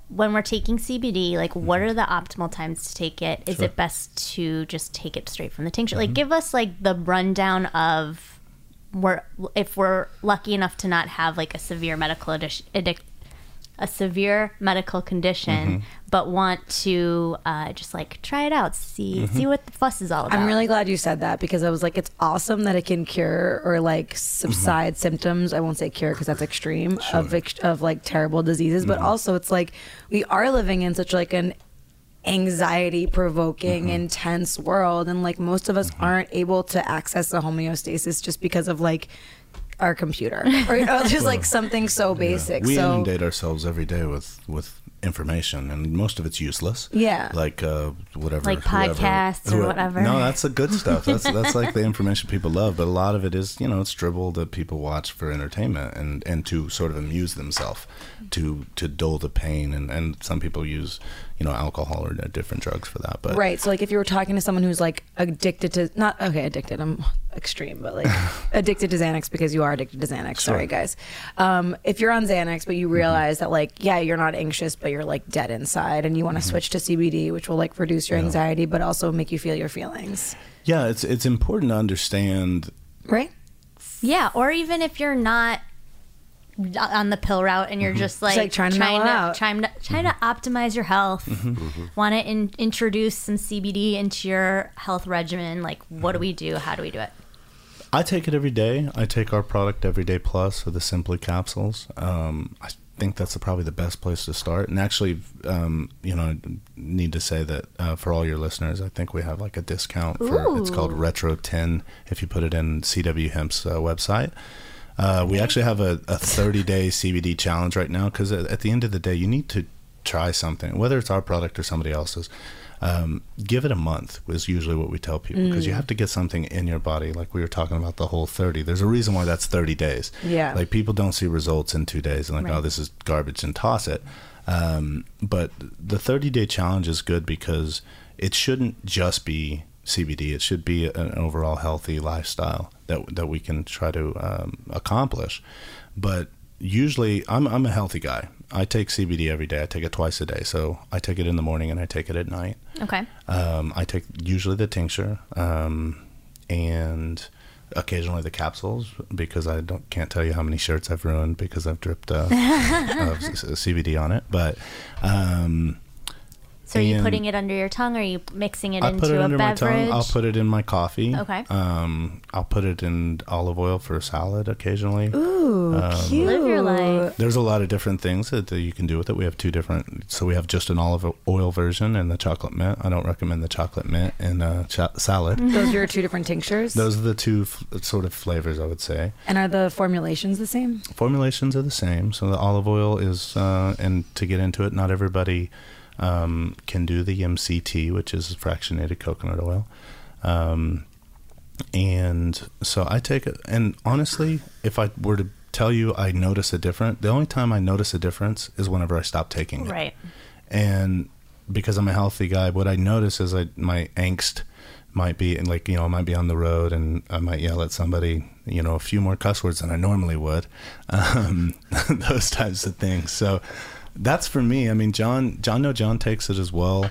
When we're taking CBD, like what are the optimal times to take it? Is Sure. it best to just take it straight from the tincture? Mm-hmm. Like give us like the rundown of we're if we're lucky enough to not have like a severe medical addic- addic- a severe medical condition, Mm-hmm. but want to uh, just like try it out, see Mm-hmm. see what the fuss is all about. I'm really glad you said that because I was like, it's awesome that it can cure or like subside symptoms. I won't say cure because that's extreme of ex- of like terrible diseases, but also it's like we are living in such like an anxiety provoking intense world and like most of us aren't able to access the homeostasis just because of like our computer or you know, just like something so basic We so inundate ourselves every day with with information, and most of it's useless. Yeah. like uh, whatever, Like whoever- podcasts or whoever- whatever. No, that's the good stuff. That's that's like the information people love, but a lot of it is you know it's dribble that people watch for entertainment and and to sort of amuse themselves, to to dull the pain, and and some people use you know alcohol or different drugs for that. But Right. So like if you were talking to someone who's like addicted to not okay, addicted, I'm extreme, but like addicted to Xanax because you are addicted to Xanax. Sorry guys. Um, if you're on Xanax but you Mm-hmm. realize that like, yeah, you're not anxious, but you're like dead inside and you Mm-hmm. want to switch to CBD, which will like reduce your anxiety but also make you feel your feelings. yeah, it's it's important to understand Right? Yeah, or even if you're not on the pill route and you're just like, like trying to mellow out. trying to trying to optimize your health, want to in, introduce some CBD into your health regimen. Like, what do we do? How do we do it? I take it every day. I take our product Everyday Plus or the Simply capsules. Um, I think that's the, probably the best place to start. And actually, um, you know, I need to say that uh, for all your listeners, I think we have like a discount for it's called Retro 10 if you put it in CW Hemp's uh, website. Uh, we actually have a, a 30 day CBD challenge right now because at, at the end of the day, you need to try something, whether it's our product or somebody else's. Um, give it a month is usually what we tell people because you have to get something in your body. Like we were talking about the whole 30. There's a reason why that's 30 days. Yeah. Like people don't see results in two days and like, Right. oh, this is garbage and toss it. Um, but the 30 day challenge is good because it shouldn't just be CBD. It should be an overall healthy lifestyle that that we can try to um, accomplish. But usually, I'm I'm a healthy guy. I take CBD every day. I take it twice a day. So I take it in the morning and I take it at night. Okay. Um, I take usually the tincture um, and occasionally the capsules because I don't can't tell you how many shirts I've ruined because I've dripped uh, of c- c- CBD on it. But um, So are you putting it under your tongue? Or are you mixing it I into put it a under my beverage? tongue. I'll put it in my coffee. Okay. Um, I'll put it in olive oil for a salad occasionally. Ooh, cute. Live your life. There's a lot of different things that, that you can do with it. We have two different. So we have just an olive oil version and the chocolate mint. I don't recommend the chocolate mint in a cha- salad. Those are your two different tinctures. Those are the two f- sort of flavors I would say. and are the formulations the same? Formulations are the same. So the olive oil is, uh, and to get into it, not everybody um, can do the MCT, which is fractionated coconut oil. Um, and so I take it, and honestly, if I were to tell you I notice a difference, the only time I notice a difference is whenever I stop taking it. Right. And because I'm a healthy guy, what I notice is I my angst might be and like you know I might be on the road and I might yell at somebody you know a few more cuss words than I normally would, um, those types of things. So that's for me. I mean, Jon, Jon, no, Jon takes it as well,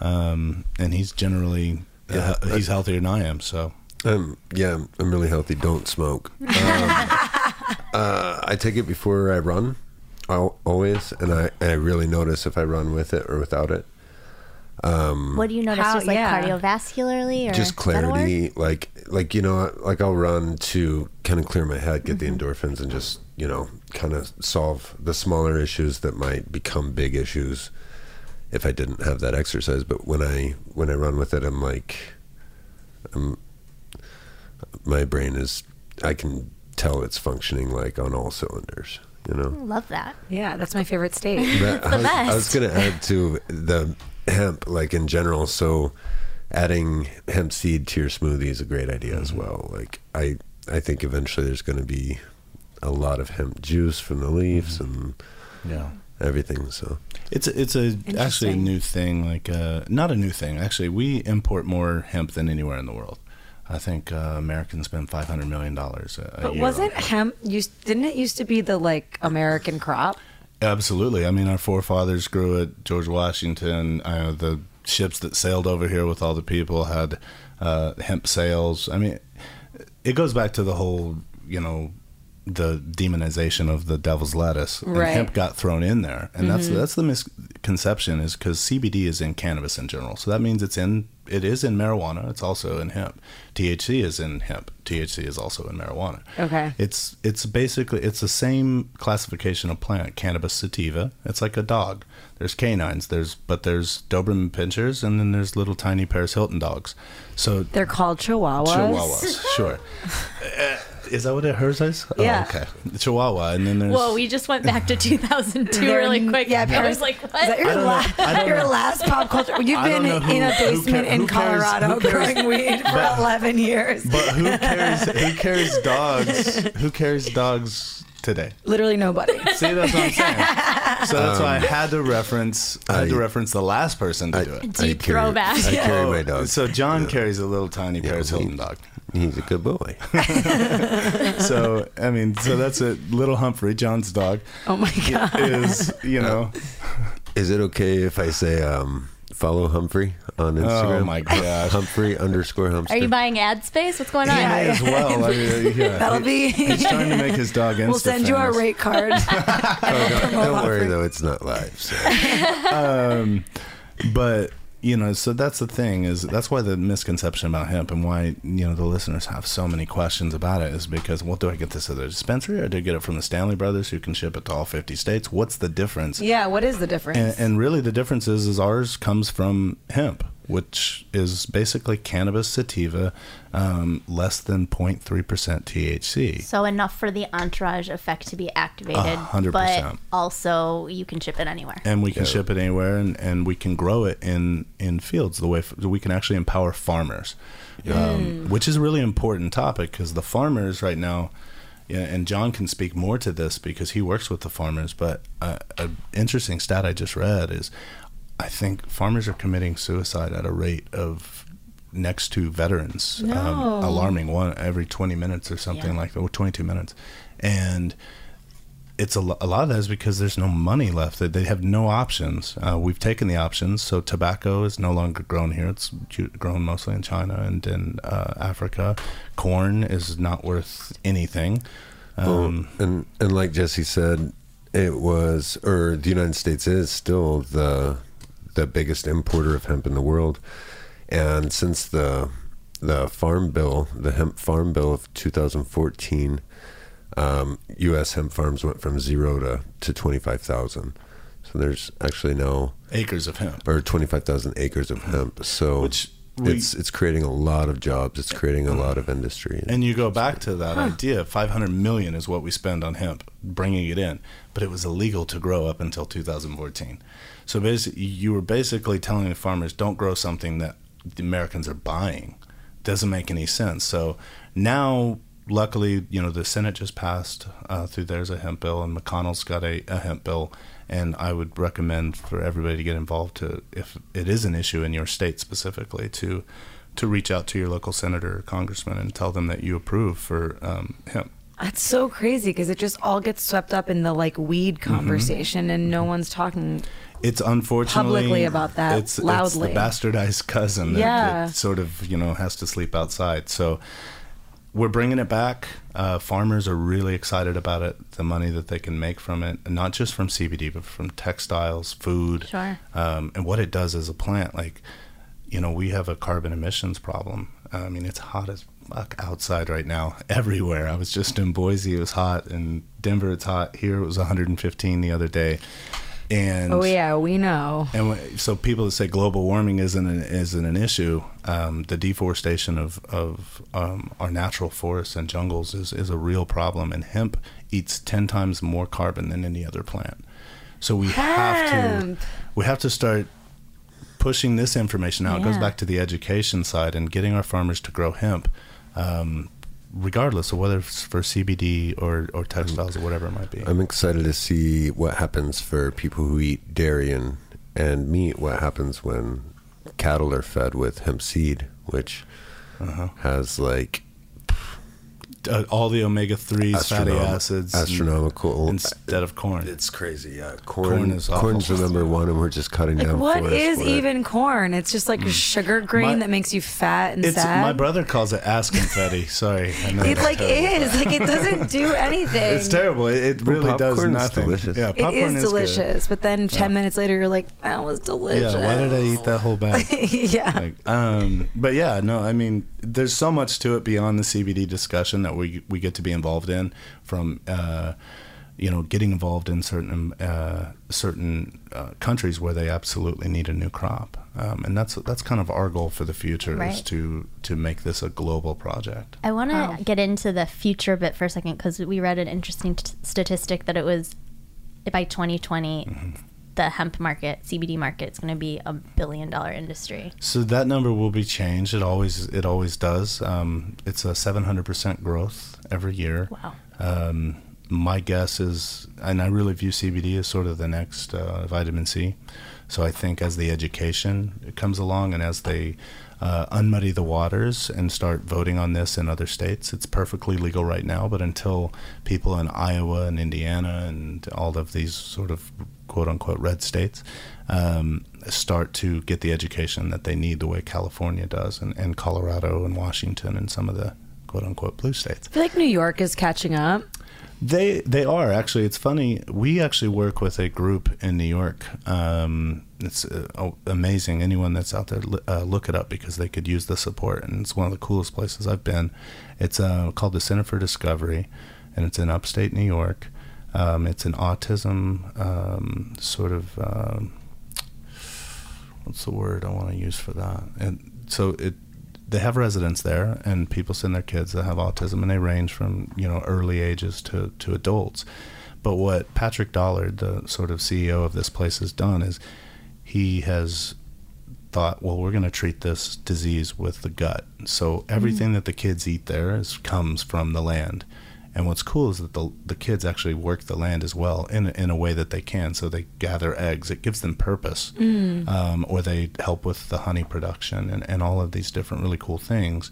um, and he's generally Yeah, uh, he's healthier than I am. So Um, yeah, I'm- I'm really healthy. Don't smoke. Um, uh, I take it before I run, al- always, and I, I really notice if I run with it or without it. What do you notice? How- just like yeah. cardiovascularly or Just does that work? clarity, like like you know, like I'll run to kind of clear my head, get the endorphins, and just you know, kind of solve the smaller issues that might become big issues if I didn't have that exercise. But when I when I run with it, I'm like, I'm, my brain is, I can tell it's functioning like on all cylinders. You know. Love that. Yeah, that's my favorite state. But I, was, I was going to add to the hemp, like in general. So, adding hemp seed to your smoothie is a great idea as mm-hmm. well. Like I, I think eventually there's going to be a lot of hemp juice from the leaves and yeah. everything. So, It's a, it's a actually a new thing. Like uh, not a new thing. Actually, we import more hemp than anywhere in the world. I think uh, Americans spend five hundred million dollars a, a But wasn't on- hemp used? Didn't it used to be the like American crop? Absolutely. I mean, our forefathers grew it. George Washington, uh, the ships that sailed over here with all the people had uh, hemp sails. I mean, it goes back to the whole, you know, the demonization of the devil's lettuce. And hemp got thrown in there, and that's mm-hmm. that's the misconception is because CBD is in cannabis in general. So that means it's in it is in marijuana. It's also in hemp. THC is in hemp. THC is also in marijuana. Okay. It's it's basically it's the same classification of plant, cannabis sativa. It's like a dog. There's canines. There's but there's Doberman pinschers, and then there's little tiny Paris Hilton dogs. So They're called chihuahuas. Chihuahuas, sure. Uh, Is that what it hers is? Oh, Yeah. okay. Chihuahua, and then there's. Whoa, we just went back to 2002 They're- really quick. Yeah, I was like, Is what? that your, I know- la- your last pop culture? You've been know who- in a basement ca- in cares- Colorado growing weed for 11 years. but who cares? Who cares dogs? Who cares dogs today? Literally nobody. See, that's what I'm saying. So that's why I had to reference. I had to I- reference the last person to I, do it. Deep I carry, throwback. I carry my dog. So Jon carries a little tiny Paris he- Hilton dog. He's a good boy. So I mean, so that's a little Humphrey, Jon's dog, Oh my God. is you know. Is it okay if I say um, follow Humphrey on Instagram? Oh my gosh. Humphrey underscore Humpster. Are you buying ad space? What's going on? Yeah. As well. I mean, yeah. That'll be. He's trying to make his dog Insta We'll send you our rate card. Oh, don't, don't worry though, it's not live. So. um, but you know, so that's the thing is that's why the misconception about hemp and why you know the listeners have so many questions about it is because well, do I get this at a dispensary or do I get it from the Stanley Brothers who can ship it to all fifty states? What's the difference? yeah, what is the difference? And, and really, the difference is, is ours comes from hemp, which is basically cannabis sativa, um, less than 0.3% THC. So enough for the entourage effect to be activated, A hundred but also you can ship it anywhere. and we can ship it anywhere and, and we can grow it in in fields the way f- we can actually empower farmers um, which is a really important topic because the farmers right now yeah, and Jon can speak more to this because he works with the farmers but uh, an interesting stat I just read is I think farmers are committing suicide at a rate of next to veterans um, alarming one every 20 minutes or something Yeah. like that or 22 minutes and it's a, a lot of that is because there's no money left. They, they have no options. Uh, we've taken the options, so tobacco is no longer grown here. It's grown mostly in China and in uh, Africa. Corn is not worth anything. Um, Well, and and like Jesse said, it was or the United States is still the the biggest importer of hemp in the world. And since the the farm bill, the hemp farm bill of 2014, um, U.S. hemp farms went from zero to, to 25,000. So there's actually now Acres of hemp. or 25,000 acres of hemp. So Which we- it's it's creating a lot of jobs. It's creating a lot of industry. And you go back to that idea 500 million is what we spend on hemp, bringing it in. But it was illegal to grow up until 2014. So basically, you were basically telling the farmers, don't grow something that the Americans are buying. Doesn't make any sense. So now, luckily, you know, the Senate just passed uh, through there's a hemp bill, and McConnell's got a, a hemp bill. And I would recommend for everybody to get involved to, if it is an issue in your state specifically, to to reach out to your local senator or congressman and tell them that you approve for um, hemp. That's so crazy because it just all gets swept up in the like weed Mm-hmm. conversation and no one's talking. It's unfortunately Publicly about that, It's, loudly. it's the bastardized cousin that, Yeah. that sort of you know has to sleep outside. So we're bringing it back. Uh, farmers are really excited about it. The money that they can make from it, and not just from CBD, but from textiles, food, Sure. um, and what it does as a plant. Like, you know, we have a carbon emissions problem. I mean, it's hot as fuck outside right now, everywhere. I was just in Boise; it was hot. In Denver, it's hot. Here, it was 115 the other day. And Oh yeah, we know. and so people that say global warming isn't an, isn't an issue, um, the deforestation of, of um, our natural forests and jungles is, is a real problem. And hemp eats ten times more carbon than any other plant. So we have to we have to start pushing this information out. It goes back to the education side and getting our farmers to grow hemp, um, regardless of whether it's for CBD or, or textiles or whatever it might be. I'm excited to see what happens for people who eat dairy and, and meat. What happens when cattle are fed with hemp seed, which Uh-huh. has like Uh, all the omega threes, fatty acids, astronomical. instead of corn. It's crazy. Yeah, corn, Corn is awful. corn's the number one, and we're just cutting Like down. what forests is for even corn? It's just like a sugar grain My- that makes you fat and It's sad. my brother calls it ass confetti. Sorry, I know It like terrible. is like it doesn't do anything. It's terrible. It, it Well, really does nothing. delicious. Yeah, It popcorn is good. It is delicious, but then ten minutes later you're like, that was delicious. Yeah, why did I eat that whole bag? yeah. like, um, but yeah, no, I mean, there's so much to it beyond the CBD discussion that we we get to be involved in, from uh, you know, getting involved in certain uh, certain uh, countries where they absolutely need a new crop, um, and that's that's kind of our goal for the future is to to make this a global project. I want to Wow. get into the future bit for a second because we read an interesting t- statistic that it was by 2020, Mm-hmm. The hemp market, CBD market, is going to be a billion dollar industry. So that number will be changed. It always it always does. Um, it's a 700% growth every year. Wow. Um, my guess is, and I really view CBD as sort of the next uh, vitamin C. So I think as the education comes along and as they uh, unmuddy the waters and start voting on this in other states, it's perfectly legal right now. But until people in Iowa and Indiana and all of these sort of quote unquote red states um, start to get the education that they need the way California does and, and Colorado and Washington and some of the quote unquote blue states. I feel like New York is catching up. They they are actually. It's funny. We actually work with a group in New York. Um, it's uh, oh, amazing. Anyone that's out there, uh, look it up because they could use the support. And it's one of the coolest places I've been. It's uh, called the Center for Discovery, and it's in upstate New York. Um, it's an autism um, sort of. Um, what's the word I want to use for that? And so it they have residents there and people send their kids that have autism and they range from you know early ages to, to adults but what patrick dollard the sort of ceo of this place has done is he has thought well we're going to treat this disease with the gut so everything that the kids eat there is comes from the land and what's cool is that the, the kids actually work the land as well in, in a way that they can. So they gather eggs. It gives them purpose. Um, or they help with the honey production and, and all of these different really cool things.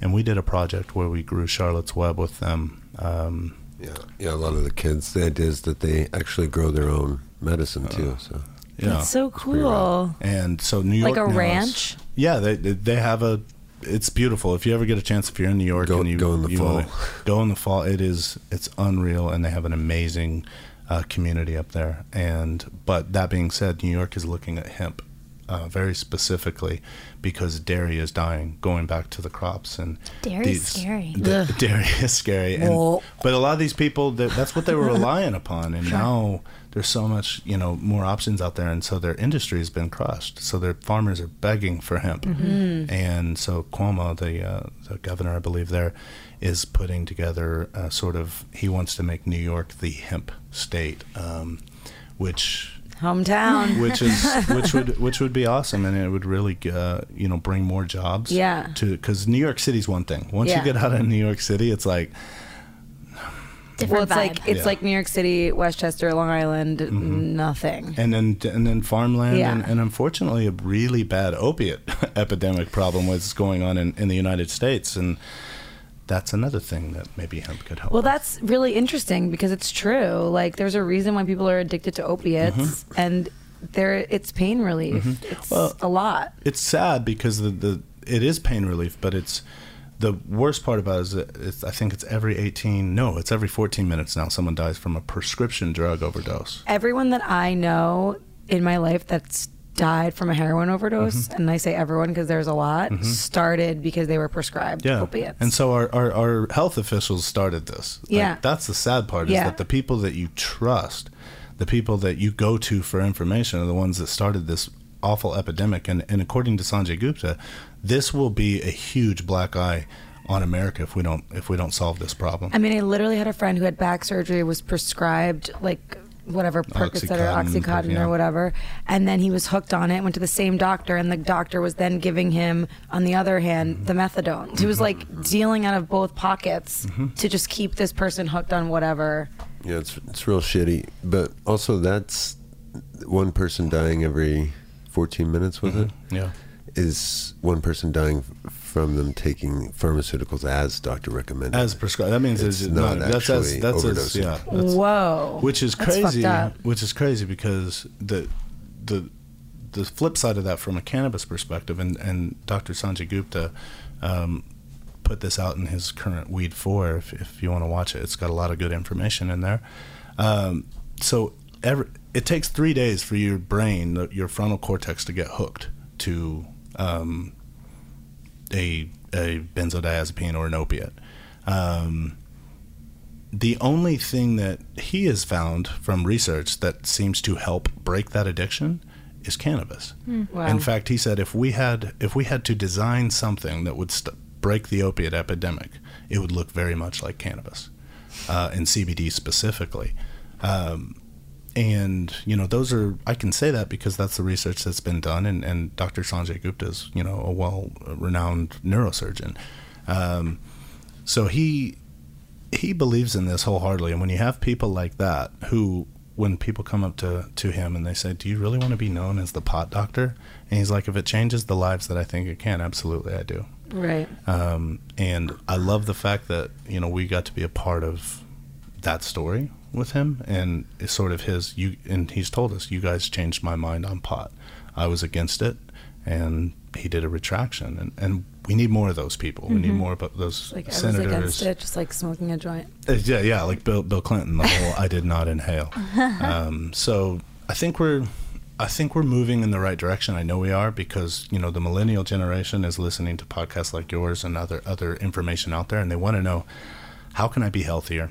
And we did a project where we grew Charlotte's Web with them. Um, Yeah, yeah. A lot of the kids, the idea is that they actually grow their own medicine too. So yeah. That's so cool. And so New York Like a now is- ranch? yeah, they they have a. It's beautiful. If you ever get a chance, if you're in New York Go- and you go in the you fall. go in the fall. It is it's unreal, and they have an amazing uh, community up there. And but that being said, New York is looking at hemp uh, very specifically because dairy is dying, going back to the crops and Dairy's scary. the- dairy is scary, and, Well- but a lot of these people that, that's what they were relying upon, and now there's so much you know more options out there, and so their industry has been crushed. So their farmers are begging for hemp, and so Cuomo, the uh, the governor, I believe, there is putting together a sort of he wants to make New York the hemp state, um, which Hometown. which is which would which would be awesome, and it would really uh, you know bring more jobs. Yeah. To because New York City's one thing. Once Yeah. you get out of New York City, it's like Different well, it's vibe. like it's Yeah. like New York City, Westchester, Long Island, nothing. and then and then farmland, Yeah. and, and unfortunately, a really bad opiate epidemic problem was going on in, in the United States, and that's another thing that maybe hemp could help. Well, with. that's really interesting because it's true. Like, there's a reason why people are addicted to opiates, mm-hmm. and there it's pain relief. Mm-hmm. It's Well- a lot. it's sad because the, the it is pain relief, but it's the worst part about it is that it's, I think it's every 18 no it's every 14 minutes now someone dies from a prescription drug overdose. Everyone that I know in my life that's died from a heroin overdose, Mm-hmm. and I say everyone because there's a lot, started because they were prescribed Yeah, opiates. and so our, our, our health officials started this. Like, Yeah. that's the sad part is Yeah. that the people that you trust, the people that you go to for information, are the ones that started this awful epidemic. And, and according to Sanjay Gupta, this will be a huge black eye on America if we don't if we don't solve this problem. I mean, I literally had a friend who had back surgery, was prescribed like whatever Percocet or Oxycontin, Oxycontin yeah. or whatever, and then he was hooked on it. Went to the same doctor, and the doctor was then giving him, on the other hand, the methadone. He was mm-hmm. like dealing out of both pockets mm-hmm. to just keep this person hooked on whatever. Yeah, it's it's real shitty. But also, that's one person dying every 14 minutes. Was mm-hmm. it? yeah. Is one person dying f- from them taking pharmaceuticals as doctor recommended? As prescribed, that means It's it's, not not, that's as, actually that's as, overdosing. yeah, that's, Whoa, which is crazy. fucked up. Which is crazy because the the the flip side of that from a cannabis perspective, and and Dr. Sanjay Gupta um, put this out in his current Weed Four. If if you want to watch it, it's got a lot of good information in there. Um, so every it takes three days for your brain, your frontal cortex, to get hooked to um, a a benzodiazepine or an opiate. Um, the only thing that he has found from research that seems to help break that addiction is cannabis. Wow. In fact, he said if we had if we had to design something that would st- break the opiate epidemic, it would look very much like cannabis, uh, and CBD specifically. Um, and you know those are I can say that because that's the research that's been done, and, and Dr. Sanjay Gupta is you know a well-renowned neurosurgeon. Um, so he he believes in this wholeheartedly, and when you have people like that who, when people come up to to him and they say, "Do you really want to be known as the pot doctor?" and he's like, "If it changes the lives that I think it can, absolutely, I do." right? Um, and I love the fact that you know we got to be a part of that story with him, and it's sort of his. You and he's told us, "You guys changed my mind on pot. I was against it, and he did a retraction, and and." We need more of those people. We need more of those Like I was senators. against it, just like smoking a joint. Uh, Yeah, yeah, like Bill Bill Clinton, the whole "I did not inhale." Um, so I think we're, I think we're moving in the right direction. I know we are because you know the millennial generation is listening to podcasts like yours and other other information out there, and they want to know how can I be healthier,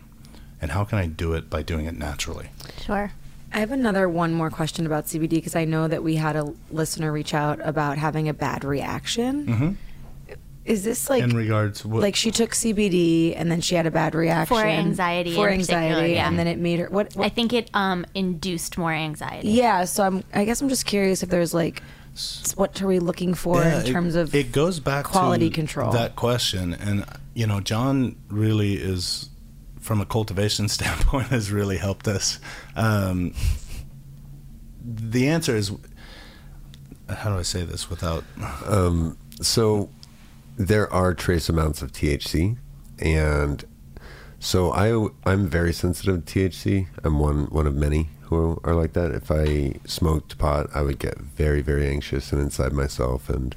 and how can I do it by doing it naturally. Sure. I have another one more question about CBD because I know that we had a listener reach out about having a bad reaction. Mhm. Is this like in regards, what, like she took CBD and then she had a bad reaction For anxiety for anxiety, yeah. and then it made her what? what I think it um, induced more anxiety. yeah, so I'm. I guess I'm just curious if there's like, what are we looking for Yeah, in it- terms of it goes back quality to control? that question and you know jon really is from a cultivation standpoint has really helped us um, the answer is how do i say this without Um, so there are trace amounts of THC, and so I I'm very sensitive to THC. I'm one one of many who are like that. If I smoked pot, I would get very very anxious and inside myself, and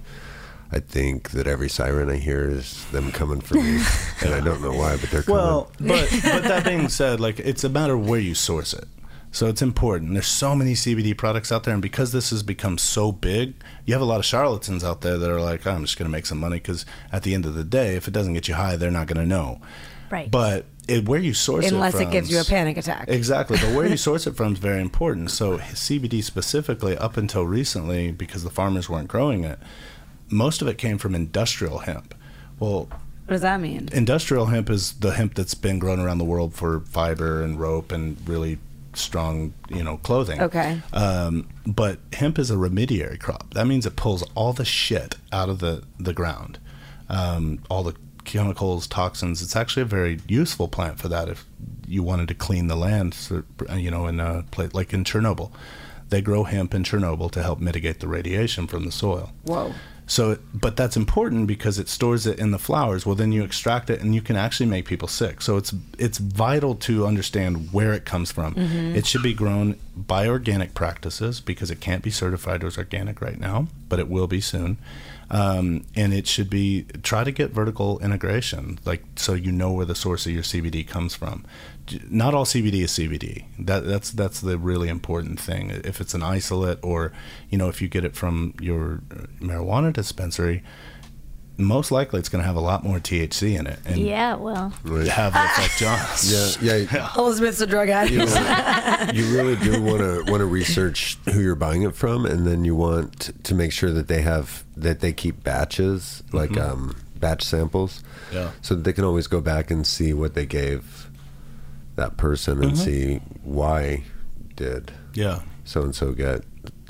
I think that every siren I hear is them coming for me, and I don't know why, but they're coming. well but but that being said like it's a matter of where you source it So it's important. There's so many CBD products out there, and because this has become so big, you have a lot of charlatans out there that are like, "I'm just going to make some money." Because at the end of the day, if it doesn't get you high, they're not going to know. Right. But it, where you source Unless it unless it gives you a panic attack. Exactly, but where you source it from is very important. So CBD specifically, up until recently, because the farmers weren't growing it, most of it came from industrial hemp. Well, What does that mean? industrial hemp is the hemp that's been grown around the world for fiber and rope and really strong, you know, clothing. Okay. Um, but hemp is a remediary crop. That means it pulls all the shit out of the the ground, um, all the chemicals, toxins. It's actually a very useful plant for that. If you wanted to clean the land, you know, in a place like in Chernobyl, they grow hemp in Chernobyl to help mitigate the radiation from the soil. Whoa. So, but that's important because it stores it in the flowers. Well, then you extract it, and you can actually make people sick. So it's it's vital to understand where it comes from. It should be grown by organic practices because it can't be certified as organic right now, but it will be soon. Um, and it should be try to get vertical integration, like so you know where the source of your CBD comes from. J- Not all CBD is CBD. That that's that's the really important thing. If it's an isolate, or you know, if you get it from your marijuana dispensary, most likely it's going to have a lot more THC in it and yeah, well, have the effect Jon. Yeah, yeah. Elizabeth's a drug addict. You, know, you really do want to want to research who you're buying it from, and then you want to make sure that they have that they keep batches, like um, batch samples, Yeah. so that they can always go back and see what they gave that person and see why did Yeah. so and so get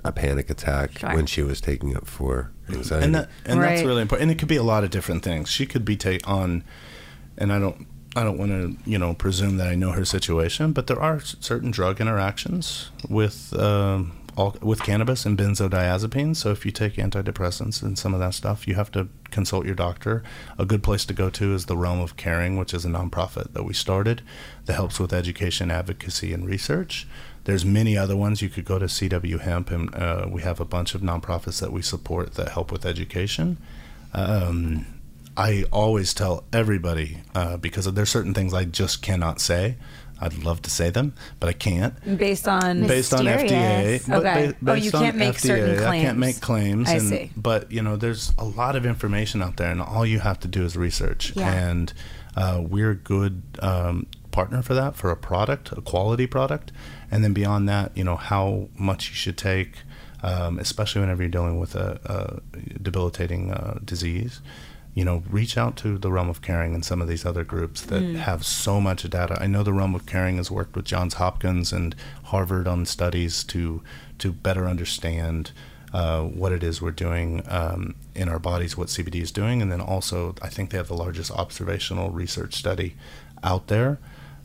a panic attack Sure. when she was taking it for anxiety. and that and that's really important. And it could be a lot of different things. She could be take on, and I don't I don't want to you know presume that I know her situation, but there are certain drug interactions with um, all with cannabis and benzodiazepines. So if you take antidepressants and some of that stuff, you have to consult your doctor. A good place to go to is the Realm of Caring, which is a nonprofit that we started that helps with education, advocacy, and research. There's many other ones. You could go to CW Hemp, and uh, we have a bunch of nonprofits that we support that help with education. Um, I always tell everybody uh, because there's certain things I just cannot say. I'd love to say them, but I can't Based on based on FDA. Okay. ba- Oh, you can't make certain claims. I can't make claims. I and, see. But you know, there's a lot of information out there, and all you have to do is research. Yeah. And uh, we're a good um, partner for that for a product, a quality product, and then beyond that, you know, how much you should take, um, especially whenever you're dealing with a, a debilitating uh, disease. You know, reach out to the Realm of Caring and some of these other groups that have so much data. I know the Realm of Caring has worked with Johns Hopkins and Harvard on studies to to better understand uh, what it is we're doing um, in our bodies, what CBD is doing, and then also I think they have the largest observational research study out there.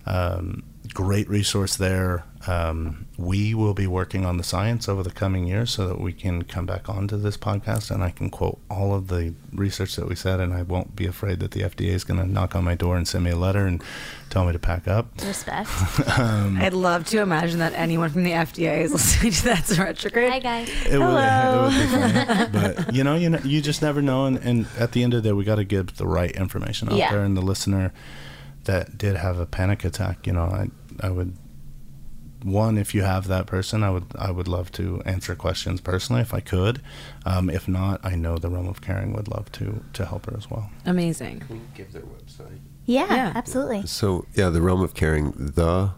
Um, great resource there. Um, we will be working on the science over the coming years so that we can come back onto this podcast and I can quote all of the research that we said, and I won't be afraid that the FDA is going to knock on my door and send me a letter and tell me to pack up. respect. Um, I'd love to imagine that anyone from the FDA is listening to that's retrograde. Hi guys. It would, Hello. it would be funny. but you know, you know, you just never know. And, and at the end of the day, we got to give the right information out Yeah. there. And the listener that did have a panic attack, you know, I I would one if you have that person, I would I would love to answer questions personally if I could. Um, if not, I know the realm of caring would love to to help her as well. Amazing. Can we give their website. Yeah, Yeah. absolutely. So yeah, the realm of caring, the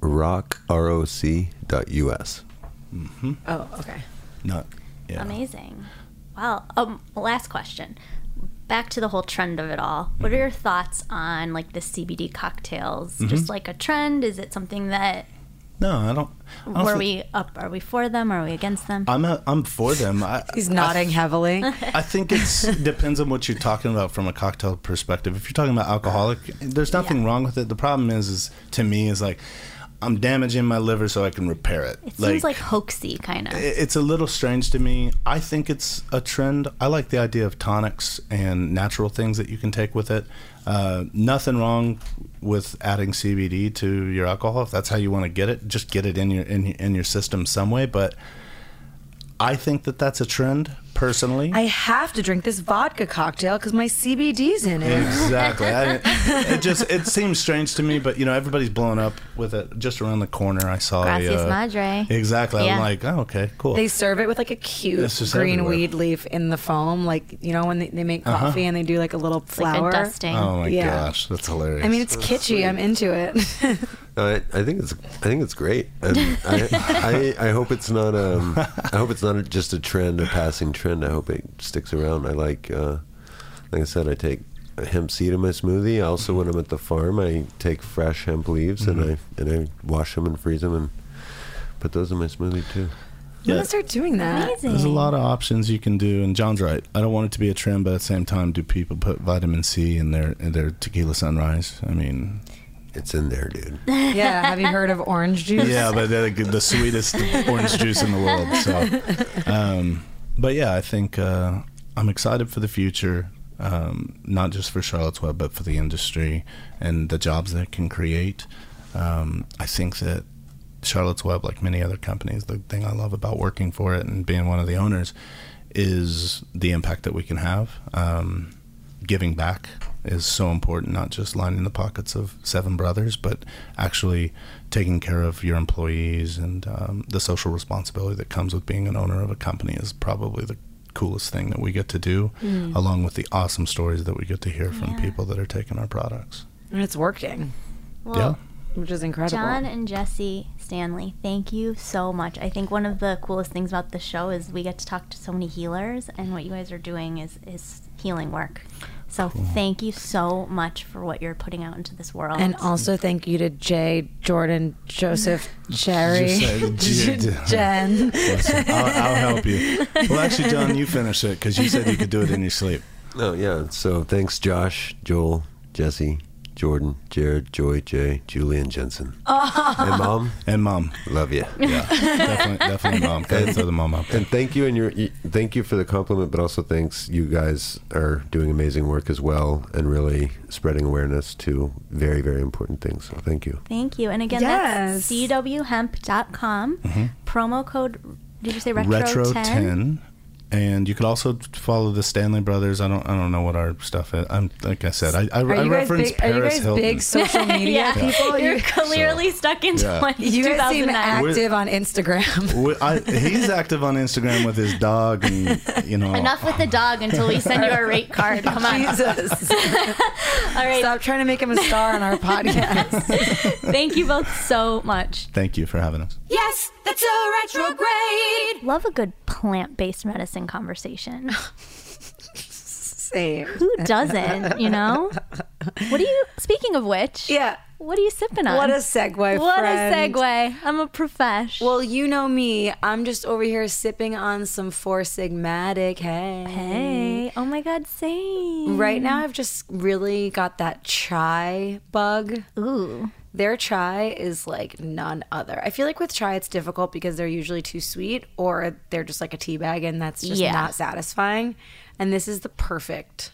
rock r o c dot us. Oh, okay. Not yeah. Amazing. Wow. Um, last question. Back to the whole trend of it all. What are your thoughts on like the CBD cocktails? Just like a trend? Is it something that No, I don't. I don't were thi- we up? Are we for them? Are we against them? I'm a, I'm for them. I, He's I nodding heavily. I think it depends on what you're talking about from a cocktail perspective. If you're talking about alcoholic, there's nothing wrong with it. The problem is, is to me, is like I'm damaging my liver so I can repair it. It seems like hoaxy, kind of. it's a little strange to me. I think it's a trend. I like the idea of tonics and natural things that you can take with it. Uh, nothing wrong with adding CBD to your alcohol if that's how you want to get it. Just get it in your in, in your system some way. But I think that that's a trend personally. I have to drink this vodka cocktail because my CBD's in it. Exactly. I, it just it seems strange to me, but you know everybody's blowing up with it. Just around the corner, I saw. Gracias, a, uh, madre. Exactly. Yeah. I'm like, oh, okay, cool. They serve it with like a cute It's green everywhere. weed leaf in the foam, like you know when they, they make Uh-huh. coffee and they do like a little Like flower. a dusting. oh my Yeah. gosh, that's hilarious. I mean, it's kitschy. I'm into it. I, I think it's I think it's great. I, I I hope it's not um I hope it's not just a trend, a passing trend. I hope it sticks around. I like uh, like I said, I take hemp seed in my smoothie. Also, when I'm at the farm, I take fresh hemp leaves and I and I wash them and freeze them and put those in my smoothie too. I'm gonna start doing that. Amazing. There's a lot of options you can do, and Jon's right. I don't want it to be a trend, but at the same time, do people put vitamin C in their in their tequila sunrise? I mean, It's in there, dude. Yeah. Have you heard of orange juice? yeah, but they're the, the sweetest orange juice in the world. So, um, but yeah, I think uh, I'm excited for the future, um, not just for Charlotte's Web, but for the industry and the jobs that it can create. Um, I think that Charlotte's Web, like many other companies, the thing I love about working for it and being one of the owners is the impact that we can have. Um, giving back is so important, not just lining the pockets of seven brothers, but actually taking care of your employees and um, the social responsibility that comes with being an owner of a company is probably the coolest thing that we get to do, along with the awesome stories that we get to hear from Yeah. people that are taking our products. And it's working, Well, which is incredible. Jon and Jesse Stanley, thank you so much. I think one of the coolest things about the show is we get to talk to so many healers, and what you guys are doing is is healing work. So thank you so much for what you're putting out into this world. And also thank you to Jay, Jordan, Joseph, Jerry, Just say J- Jen. Listen, I'll, I'll help you. Well, actually, Jon, you finish it because you said you could do it in your sleep. Oh yeah. So thanks, Josh, Joel, Jesse, Jordan, Jared, Joy, Jay, Julie, and Jensen. And mom, And mom, love you. yeah, definitely, definitely mom. Go ahead and throw the mom out there. And thank you, and your thank you for the compliment, but also thanks. You guys are doing amazing work as well, and really spreading awareness to very, very important things. So thank you. thank you. And again, Yes. that's cwhemp.com. Mm-hmm. Promo code, did you say retro, Retro 10? 10. And you could also follow the Stanley Brothers. I don't, I don't know what our stuff is. I'm like I said, I, I, Are I you guys reference big? Are you Paris guys Hilton. big social media Yeah. people? You're You, clearly stuck in Yeah. 20, you guys seem active on Instagram. I, he's active on Instagram with his dog, and you know, Enough with the dog until we send you a rate card. Come on. Jesus. All right. Stop trying to make him a star on our podcast. Thank you both so much. Thank you for having us. Yes, that's a retrograde. Love a good plant based medicine conversation. Same. Who doesn't, you know? What are you, speaking of which, Yeah. what are you sipping on? What a segue, What friend. a segue. I'm a profesh. Well, you know me. I'm just over here sipping on some Four Sigmatic. Hey. hey. Oh my God, same. Right now, I've just really got that chai bug. Ooh. Their chai is like none other. I feel like with chai, it's difficult because they're usually too sweet or they're just like a tea bag and that's just Yeah. not satisfying. And this is the perfect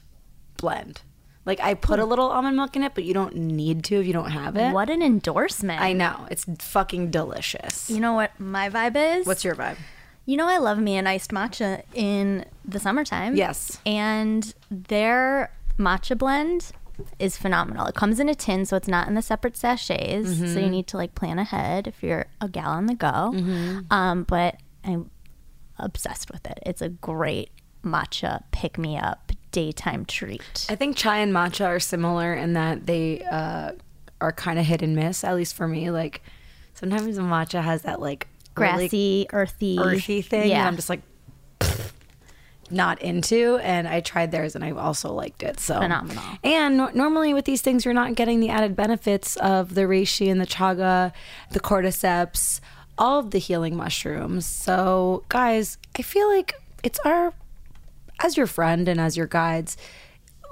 blend. Like, I put a hmm. little almond milk in it, but you don't need to if you don't have it. What an endorsement. I know. It's fucking delicious. You know what my vibe is? What's your vibe? You know, I love me an iced matcha in the summertime. Yes. And their matcha blend is phenomenal. It comes in a tin, so it's not in the separate sachets. So Mm-hmm. you need to like plan ahead if you're a gal on the go. Mm-hmm. Um, but I'm obsessed with it. It's a great matcha pick me up daytime treat. I think chai and matcha are similar in that they uh, are kind of hit and miss, at least for me. Like, sometimes a matcha has that like really Grassy, earthy, earthy thing Yeah. I'm just like not into and I tried theirs and I also liked it so. Phenomenal. and no- normally with these things you're not getting the added benefits of the reishi and the chaga the cordyceps all of the healing mushrooms. So guys I feel like it's our as your friend and as your guides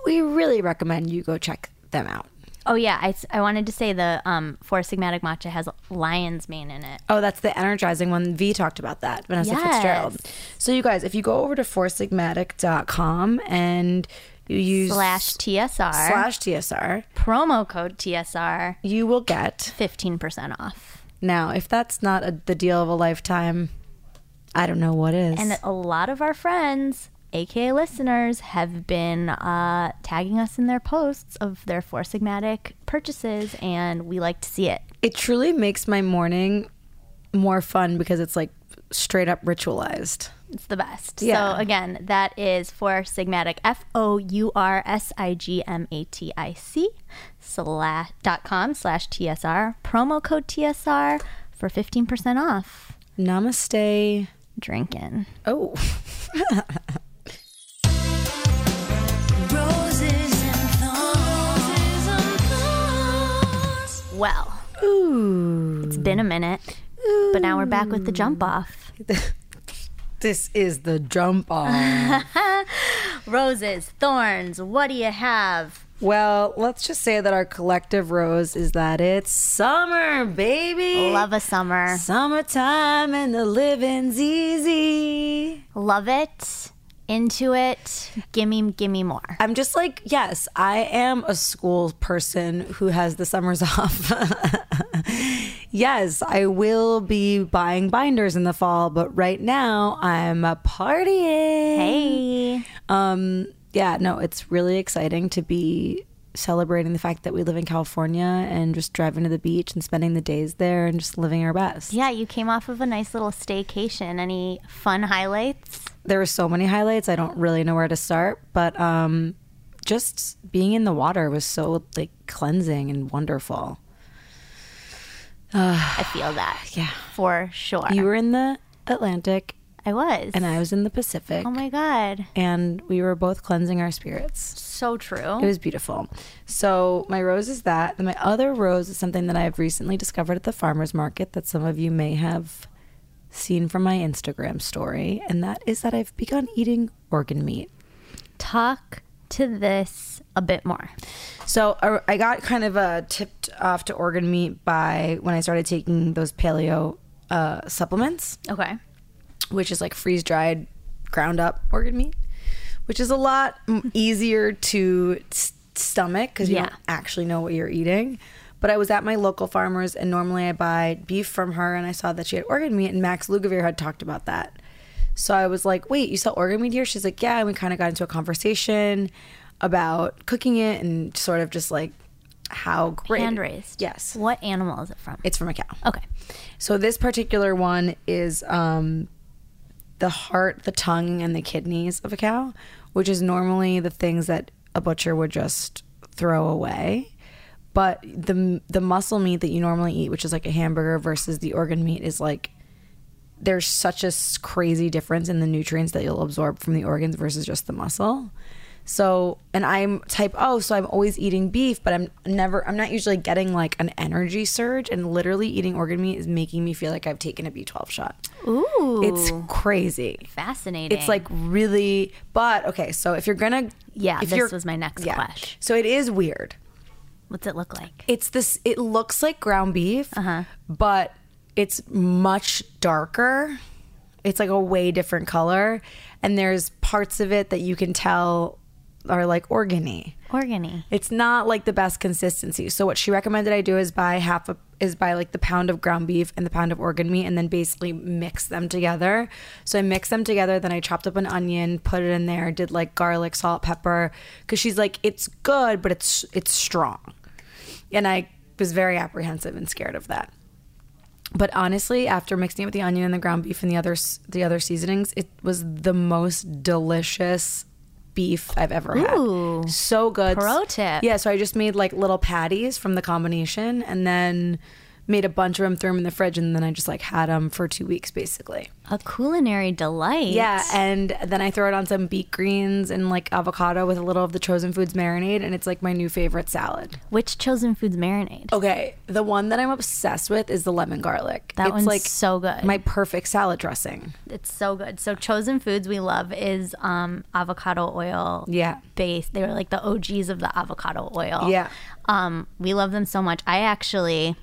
we really recommend you go check them out Oh yeah, I, I wanted to say the um, Four Sigmatic matcha has lion's mane in it. Oh, that's the energizing one. V talked about that, Vanessa Yes. Fitzgerald. So, you guys, if you go over to foursigmatic.com and you use Slash TSR. slash TSR, promo code TSR, you will get. fifteen percent off. Now, if that's not a, the deal of a lifetime, I don't know what is. And a lot of our friends, aka listeners, have been uh, tagging us in their posts of their Four Sigmatic purchases, and we like to see it. it truly makes my morning more fun because it's like straight up ritualized. It's the best. Yeah. So again, that is Four Sigmatic, F O U R S I G M A T I C slash dot com slash TSR. Promo code TSR for fifteen percent off. Namaste. Drinking. Oh. Well, it's been a minute, but now we're back with the jump off. This is the jump off. Roses, thorns. What do you have? well, let's just say that our collective rose is that it's summer, baby. Love a summer. Summertime and the living's easy. Love it. Into it. Gimme, gimme more. I'm just like, yes, I am a school person who has the summers off. yes, I will be buying binders in the fall, but right now I'm a partying. Hey. Um, yeah, no, it's really exciting to be celebrating the fact that we live in California and just driving to the beach and spending the days there and just living our best. Yeah, you came off of a nice little staycation. Any fun highlights? There were so many highlights. I don't really know where to start, but um, just being in the water was so like cleansing and wonderful. I feel that. Yeah. For sure. You were in the Atlantic I was. and I was in the Pacific, Oh my God. and we were both cleansing our spirits. So true. It was beautiful. So my rose is that. And my other rose is something that I've recently discovered at the farmers market that some of you may have seen from my Instagram story, and that is that I've begun eating organ meat. Talk to this a bit more. So uh, I got kind of uh, tipped off to organ meat by when I started taking those paleo uh, supplements. Okay. which is like freeze dried, ground up organ meat, which is a lot easier to stomach because you Yeah. don't actually know what you're eating. But I was at my local farmers, and normally I buy beef from her, and I saw that she had organ meat, and Max Lugavere had talked about that. So I was like, "Wait, you sell organ meat here?" She's like, "Yeah." And we kind of got into a conversation about cooking it and sort of just like how great Hand raised. Yes, What animal is it from? it's from a cow. okay. So this particular one is um, the heart, the tongue, and the kidneys of a cow, which is normally the things that a butcher would just throw away. But the the muscle meat that you normally eat, which is like a hamburger versus the organ meat, is like there's such a crazy difference in the nutrients that you'll absorb from the organs versus just the muscle. So, and I'm type O, so I'm always eating beef, but I'm never, I'm not usually getting like an energy surge. And literally eating organ meat is making me feel like I've taken a B12 shot. Ooh. It's crazy. fascinating. It's like really, but okay. So if you're gonna, Yeah, if this was my next question. So it is weird. What's it look like? It's this. It looks like ground beef, Uh-huh. but it's much darker. It's like a way different color, and there's parts of it that you can tell are like organy. Organy. It's not like the best consistency. So what she recommended I do is buy half a is buy like the pound of ground beef and the pound of organ meat and then basically mix them together. So I mixed them together, then I chopped up an onion, put it in there, did like garlic, salt, pepper cuz she's like it's good, but it's it's strong. And I was very apprehensive and scared of that. But honestly, after mixing it with the onion and the ground beef and the other the other seasonings, it was the most delicious beef I've ever Ooh. had. So good. Pro tip. Yeah, so I just made like little patties from the combination and then made a bunch of them, threw them in the fridge, and then I just like had them for two weeks basically. A culinary delight. Yeah, and then I throw it on some beet greens and like avocado with a little of the chosen foods marinade, and it's like my new favorite salad. Which chosen foods marinade? Okay, the one that I'm obsessed with is the lemon garlic. That it's one's like so good. My perfect salad dressing. It's so good. So chosen foods we love is um, avocado oil. Yeah. Based. They were like the OGs of the avocado oil. Yeah. Um, we love them so much. I actually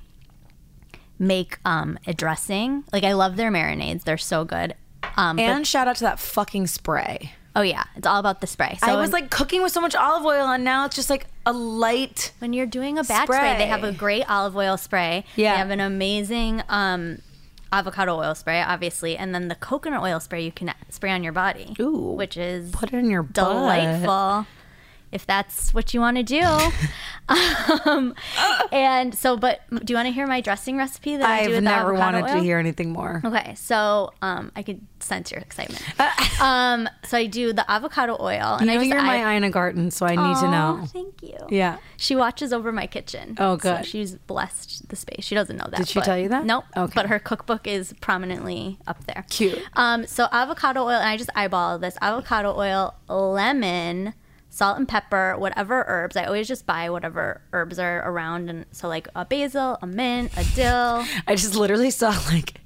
make um, a dressing. Like I love their marinades. They're so good. Um, but- And shout out to that fucking spray. oh yeah, it's all about the spray. So I was like cooking with so much olive oil, and now it's just like a light. when you're doing a batch spray. they have a great olive oil spray. Yeah. They have an amazing um, avocado oil spray, obviously, and then the coconut oil spray you can spray on your body. Ooh. which is Put it in your butt. If that's what you want to do. um, and so, but do you want to hear my dressing recipe that I do I've with never wanted oil? to hear anything more. Okay, so um, I could sense your excitement. um, so I do the avocado oil, and You I know just you're I, my Ina Garten, so I need to know. Thank you. Yeah. She watches over my kitchen. Oh, So good. she's blessed the space. She doesn't know that. Did she but- tell you that? Nope. Okay. But her cookbook is prominently up there. Cute. Um, so avocado oil, and I just eyeball this avocado oil, lemon, salt and pepper, whatever herbs. I always just buy whatever herbs are around, and so like a basil, a mint, a dill. I just literally saw like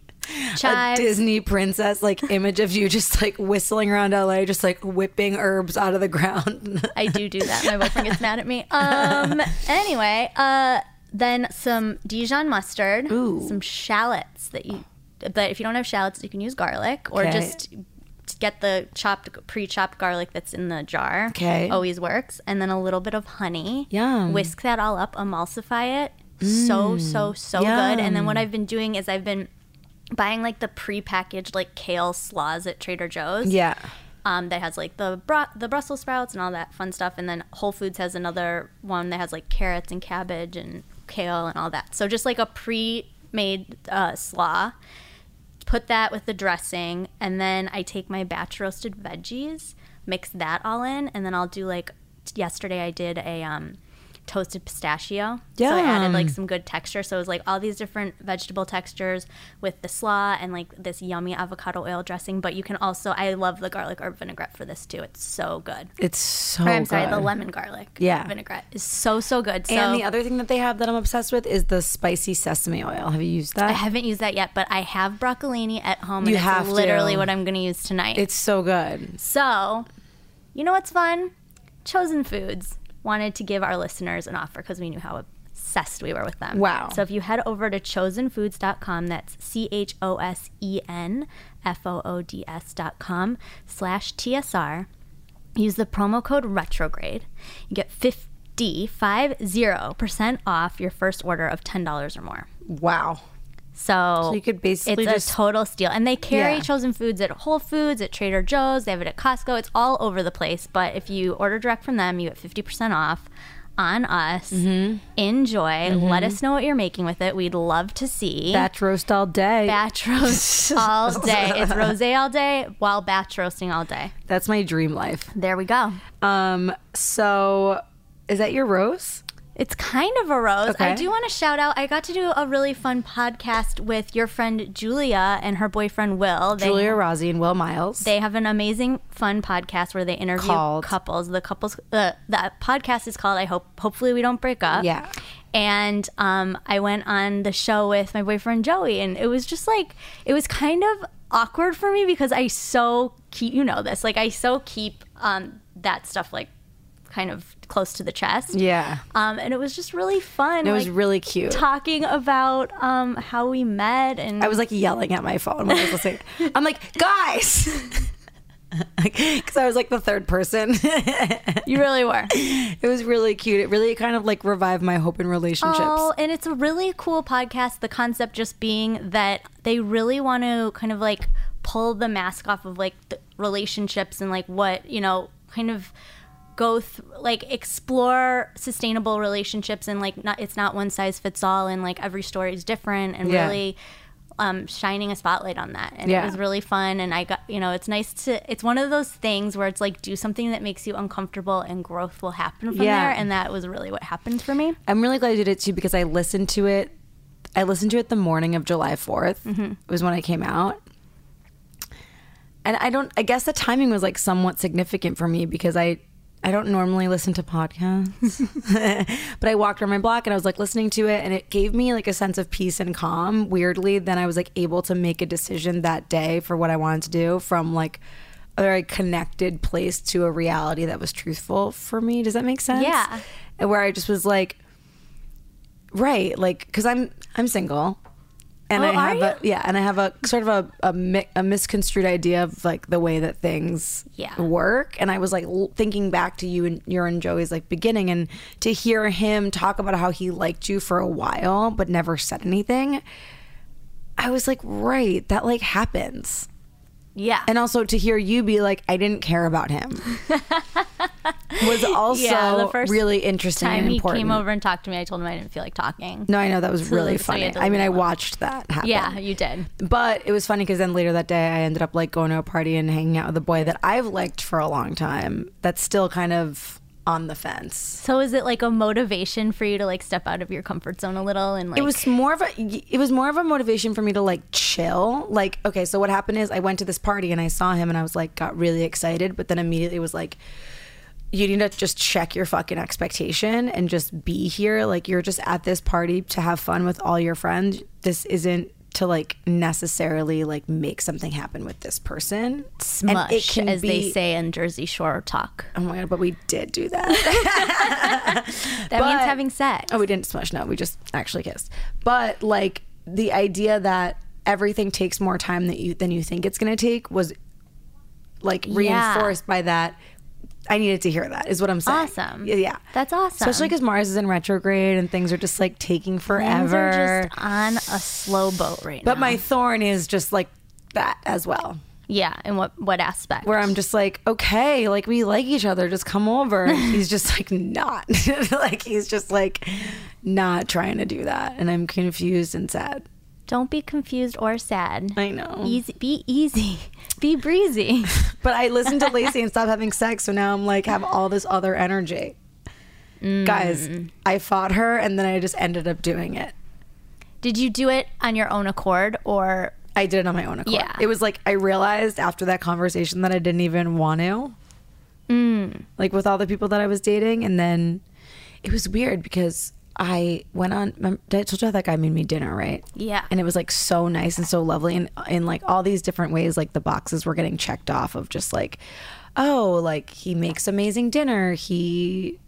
Chives. a Disney princess like image of you just like whistling around LA, just like whipping herbs out of the ground. I do do that. My boyfriend gets mad at me. Um. Anyway, uh, then some Dijon mustard, Ooh. some shallots that you. But if you don't have shallots, you can use garlic or Okay. just get the chopped, pre-chopped garlic that's in the jar. Okay. always works. And then a little bit of honey. Yum. Whisk that all up, emulsify it. So so so good. And then what I've been doing is I've been buying like the pre-packaged like kale slaws at Trader Joe's yeah. um, that has like the bru- the Brussels sprouts and all that fun stuff. And then Whole Foods has another one that has like carrots and cabbage and kale and all that. So just like a pre-made uh, slaw. Put that with the dressing, and then I take my batch roasted veggies, mix that all in, and then I'll do like yesterday I did a um, toasted pistachio. So I added like some good texture. So it was like all these different vegetable textures with the slaw and like this yummy avocado oil dressing. But you can also, I love the garlic herb vinaigrette for this too. It's so good. It's so Or, I'm sorry, the lemon garlic Yeah. vinaigrette is so, so good. So and the other thing that they have that I'm obsessed with is the spicy sesame oil. Have you used that? I haven't used that yet, but I have broccolini at home. You and have it's to. literally what I'm going to use tonight. It's so good. So, you know what's fun? Chosen Foods wanted to give our listeners an offer because we knew how obsessed we were with them. Wow. So, if you head over to chosenfoods.com, that's C H O S E N F O O D S.com slash TSR, use the promo code retrograde. You get 50, 50% off your first order of $10 or more. Wow. So, So you could basically it's just- a total steal. And they carry Yeah. Chosen Foods at Whole Foods, at Trader Joe's, they have it at Costco. It's all over the place. But if you order direct from them, you get 50% off on us. Mm-hmm. Enjoy. Let us know what you're making with it. We'd love to see. Batch roast all day. batch roast all day. It's rosé all day while batch roasting all day. That's my dream life. There we go. Um. So, is that your rose? It's kind of a rose. I do want to shout out. I got to do a really fun podcast with your friend Julia and her boyfriend Will. They Julia Rossi and Will Miles. They have an amazing, fun podcast where they interview Called- couples. The couples, uh, the podcast is called "I Hope." Hopefully, we don't break up. Yeah. And um, I went on the show with my boyfriend Joey, and it was just like it was kind of awkward for me because I so keep you know this like I so keep um, that stuff like kind of close to the chest. yeah. Um, and it was just really fun. It was like, really cute. talking about um, how we met and I was like yelling at my phone when I was listening. I'm like, guys, because I was like the third person. you really were. it was really cute. It really kind of like revived my hope in relationships. Oh, and it's a really cool podcast. The concept just being that they really want to kind of like pull the mask off of like the relationships and like what, you know, kind of go through like explore sustainable relationships and like not it's not one size fits all and like every story is different and Yeah. really um, shining a spotlight on that and Yeah. it was really fun and i got you know it's nice to it's one of those things where it's like do something that makes you uncomfortable and growth will happen from Yeah. there and that was really what happened for me I'm really glad you did it too because I listened to it. I listened to it the morning of July 4th. Mm-hmm. It was when it came out. And I don't I guess the timing was like somewhat significant for me because I I don't normally listen to podcasts. but I walked around my block and I was like listening to it and it gave me like a sense of peace and calm. Weirdly, then I was like able to make a decision that day for what I wanted to do from like a very connected place to a reality that was truthful for me. Does that make sense? Yeah. Where I just was like right, like cuz I'm I'm single. And Oh, I have a yeah, and I have a sort of a a, mi- a misconstrued idea of like the way that things Yeah. work. And I was like l- thinking back to you and your and Joey's like beginning, and to hear him talk about how he liked you for a while but never said anything. I was like, right, that like happens. Yeah. And also to hear you be like, I didn't care about him was also Yeah, the first really interesting time and he came over and talked to me, I told him I didn't feel like talking. No, I know that was So, really funny. I mean, I watched that happen. Yeah, you did. But it was funny because then later that day, I ended up like going to a party and hanging out with a boy that I've liked for a long time. That's still kind of on the fence. So is it like a motivation for you to like step out of your comfort zone a little and like it was more of a it was more of a motivation for me to like chill. Like okay so what happened is i went to this party and i saw him and i was like got really excited but then immediately was like you need to just check your fucking expectation and just be here. Like you're just at this party to have fun with all your friends. This isn't to like necessarily like make something happen with this person smush, as they say in Jersey Shore talk. oh my god but we did do that That means having sex. Oh, we didn't smush. No, we just actually kissed. But like the idea that everything takes more time than you than you think it's going to take was like Yeah. reinforced by that. I needed to hear that. Is what I'm saying. Awesome. Yeah. That's awesome. Especially because Mars is in retrograde and things are just like taking Things forever. are just on a slow boat right but now. my thorn is just like that as well. yeah, and what what aspect? Where I'm just like, okay, like we like each other, just come over. And he's just like not, like he's just like not trying to do that, and I'm confused and sad. Don't be confused or sad. I know. Easy, be easy, be breezy. But I listened to Lacey and stopped having sex, so now I'm like have all this other energy. Guys, mm. I fought her and then I just ended up doing it. Did you do it on your own accord or? I did it on my own accord. Yeah. It was like I realized after that conversation that I didn't even want to. Mm. Like with all the people that I was dating, and then it was weird because I went on. I told you how that guy made me dinner, right? Yeah. And it was like so nice and so lovely, and in like all these different ways, like the boxes were getting checked off of just like, oh, like he makes amazing dinner. He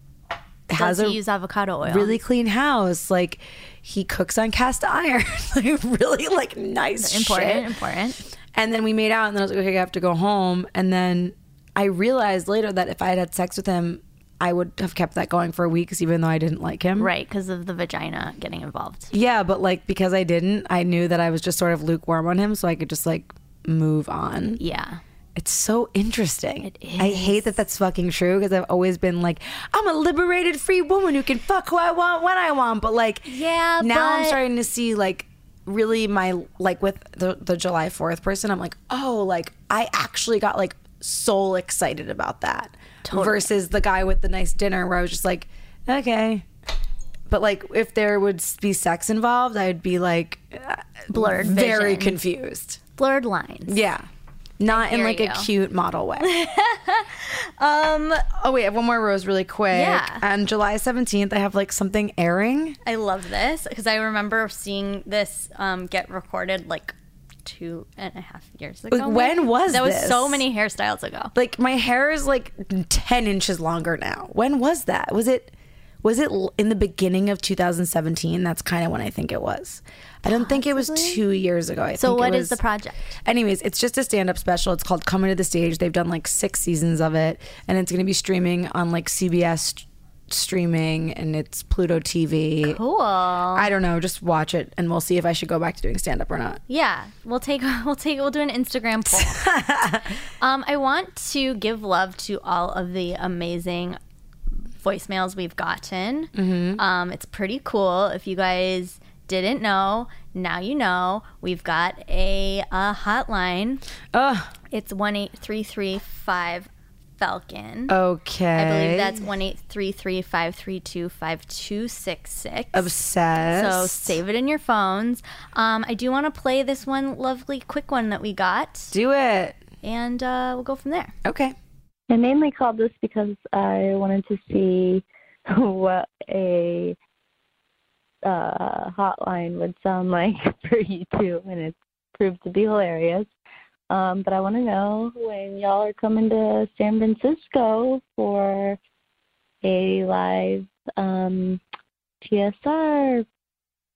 has Does a use avocado oil? really clean house. Like he cooks on cast iron. like really like nice important? shit. Important. And then we made out, and then I was like, okay, I have to go home. And then I realized later that if I had had sex with him, I would have kept that going for weeks, even though I didn't like him. Right, because of the vagina getting involved. Yeah, but like because I didn't, I knew that I was just sort of lukewarm on him, so I could just like move on. Yeah. It's so interesting. It I hate that that's fucking true because I've always been like, I'm a liberated free woman who can fuck who I want when I want. But like, Yeah, now I'm starting to see like really my like with the the July Fourth person. I'm like, oh, like I actually got like soul excited about that versus the guy with the nice dinner where I was just like, okay. But like, if there would be sex involved, I'd be like Blurred very vision. confused. Blurred lines. Yeah. Not in like a cute model way. um. Oh wait, I have one more rose really quick. Yeah. On July seventeenth, I have like something airing. I love this because I remember seeing this um, get recorded like two and a half years ago. When was that was this? so many hairstyles ago? Like my hair is like ten inches longer now. When was that? Was it? Was it in the beginning of 2017? That's kind of when I think it was. I don't think it was two years ago. I So think it what is was- the project? Anyways, it's just a stand up special. It's called Coming to the Stage. They've done like six seasons of it, and it's going to be streaming on like CBS streaming, and it's Pluto TV. Cool. I don't know. Just watch it, and we'll see if I should go back to doing stand up or not. Yeah, we'll take we'll take we'll do an Instagram poll. um, I want to give love to all of the amazing voicemails we've gotten. Mm-hmm. Um, it's pretty cool. If you guys didn't know, now you know. We've got a, uh hotline. Ugh. It's one eight three three five Falcon. Okay. I believe that's one eight three three five three two five two six six. obsessed. So save it in your phones. Um, I do want to play this one lovely quick one that we got, Do it. and uh, we'll go from there. Okay. I mainly called this because I wanted to see what a uh, hotline would sound like for you two, and it proved to be hilarious. Um, but I want to know when y'all are coming to San Francisco for a live um, TSR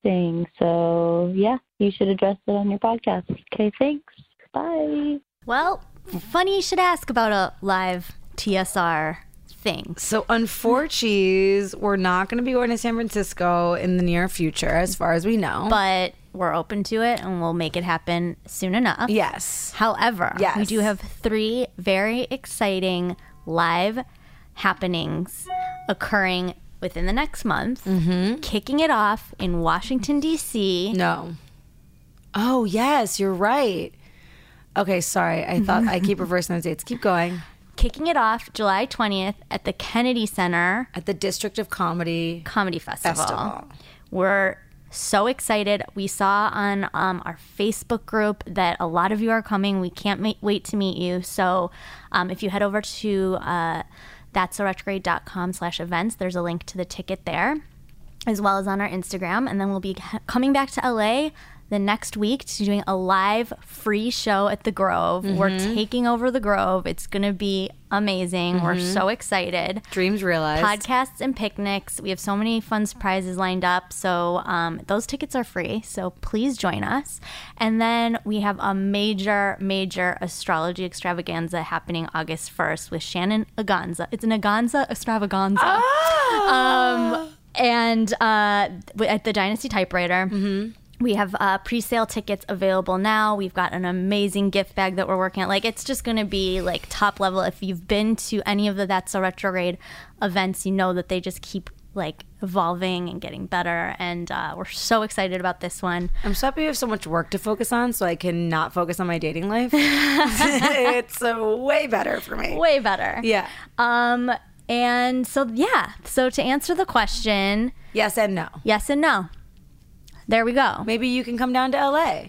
thing. So, yeah, you should address it on your podcast. Okay, thanks. Bye. Well, funny you should ask about a live TSR thing. So, unfortunately, we're not going to be going to San Francisco in the near future, as far as we know. But we're open to it and we'll make it happen soon enough. Yes. However, we do have three very exciting live happenings occurring within the next month. Mm-hmm. Kicking it off in Washington, D.C. No. Oh, yes, you're right. Okay, sorry. I thought I keep reversing those dates. Keep going. Kicking it off July 20th at the Kennedy Center At the District of Comedy Comedy Festival. Festival. We're so excited. We saw on um, our Facebook group that a lot of you are coming. We can't ma- wait to meet you. So um, if you head over to uh, that's com slash events, there's a link to the ticket there, as well as on our Instagram. And then we'll be coming back to LA the next week to doing a live free show at the Grove. We're taking over the Grove. It's going to be amazing. We're so excited Dreams Realized. podcasts and picnics. We have so many fun surprises lined up. So um, those tickets are free. So please join us. And then we have a major, major astrology extravaganza happening August 1st with Shannon Aganza. It's an Aganza extravaganza. Um, and uh, at the Dynasty Typewriter. We have uh, pre-sale tickets available now. We've got an amazing gift bag that we're working on. Like it's just going to be like top level. If you've been to any of the That's So Retrograde events, you know that they just keep like evolving and getting better. And uh, we're so excited about this one. I'm so happy we have so much work to focus on so I can not focus on my dating life. it's uh, way better for me. Way better. Yeah. Um. And so yeah. So to answer the question, Yes and no. yes and no. There we go. Maybe you can come down to LA.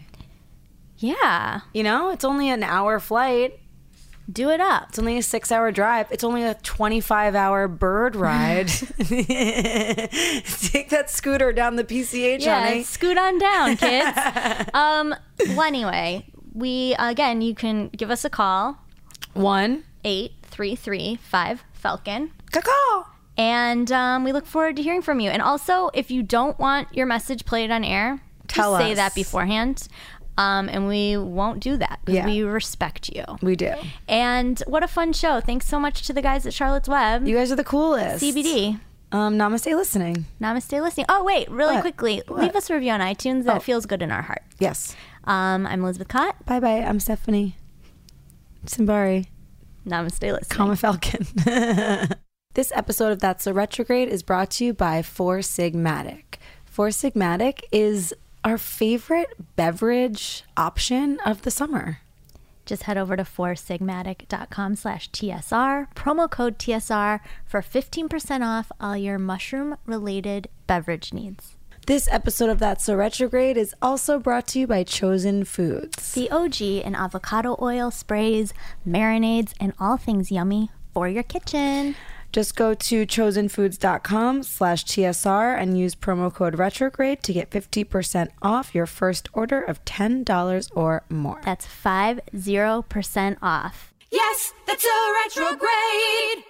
Yeah. You know, it's only an hour flight. Do it up. It's only a six hour drive. It's only a 25 hour bird ride. Take that scooter down the PCH, Yeah, honey. scoot on down, kids. um, well, anyway, we again, you can give us a call One. eight three three five Falcon, Caw. And um, we look forward to hearing from you. And also, if you don't want your message played on air, Tell just say that beforehand. Um, and we won't do that because Yeah. we respect you. We do. And what a fun show! Thanks so much to the guys at Charlotte's Web, You guys are the coolest. CBD. Um, namaste listening. Namaste listening. Oh wait, really What? quickly, What? leave us a review on iTunes. That Oh. feels good in our heart. Yes. Um, I'm Elizabeth Kott. Bye bye. I'm Stephanie. Simbari. Namaste listening. Comma Falcon. this episode of That's a Retrograde is brought to you by Four Sigmatic. Four Sigmatic is our favorite beverage option of the summer. just head over to foursigmatic.com slash TSR, promo code TSR for 15% off all your mushroom related beverage needs. This episode of That's So Retrograde is also brought to you by Chosen Foods. The OG in avocado oil sprays, marinades, and all things yummy for your kitchen. Just go to chosenfoods.com slash TSR and use promo code retrograde to get 50% off your first order of $10 or more. That's 50% off. Yes, that's a retrograde.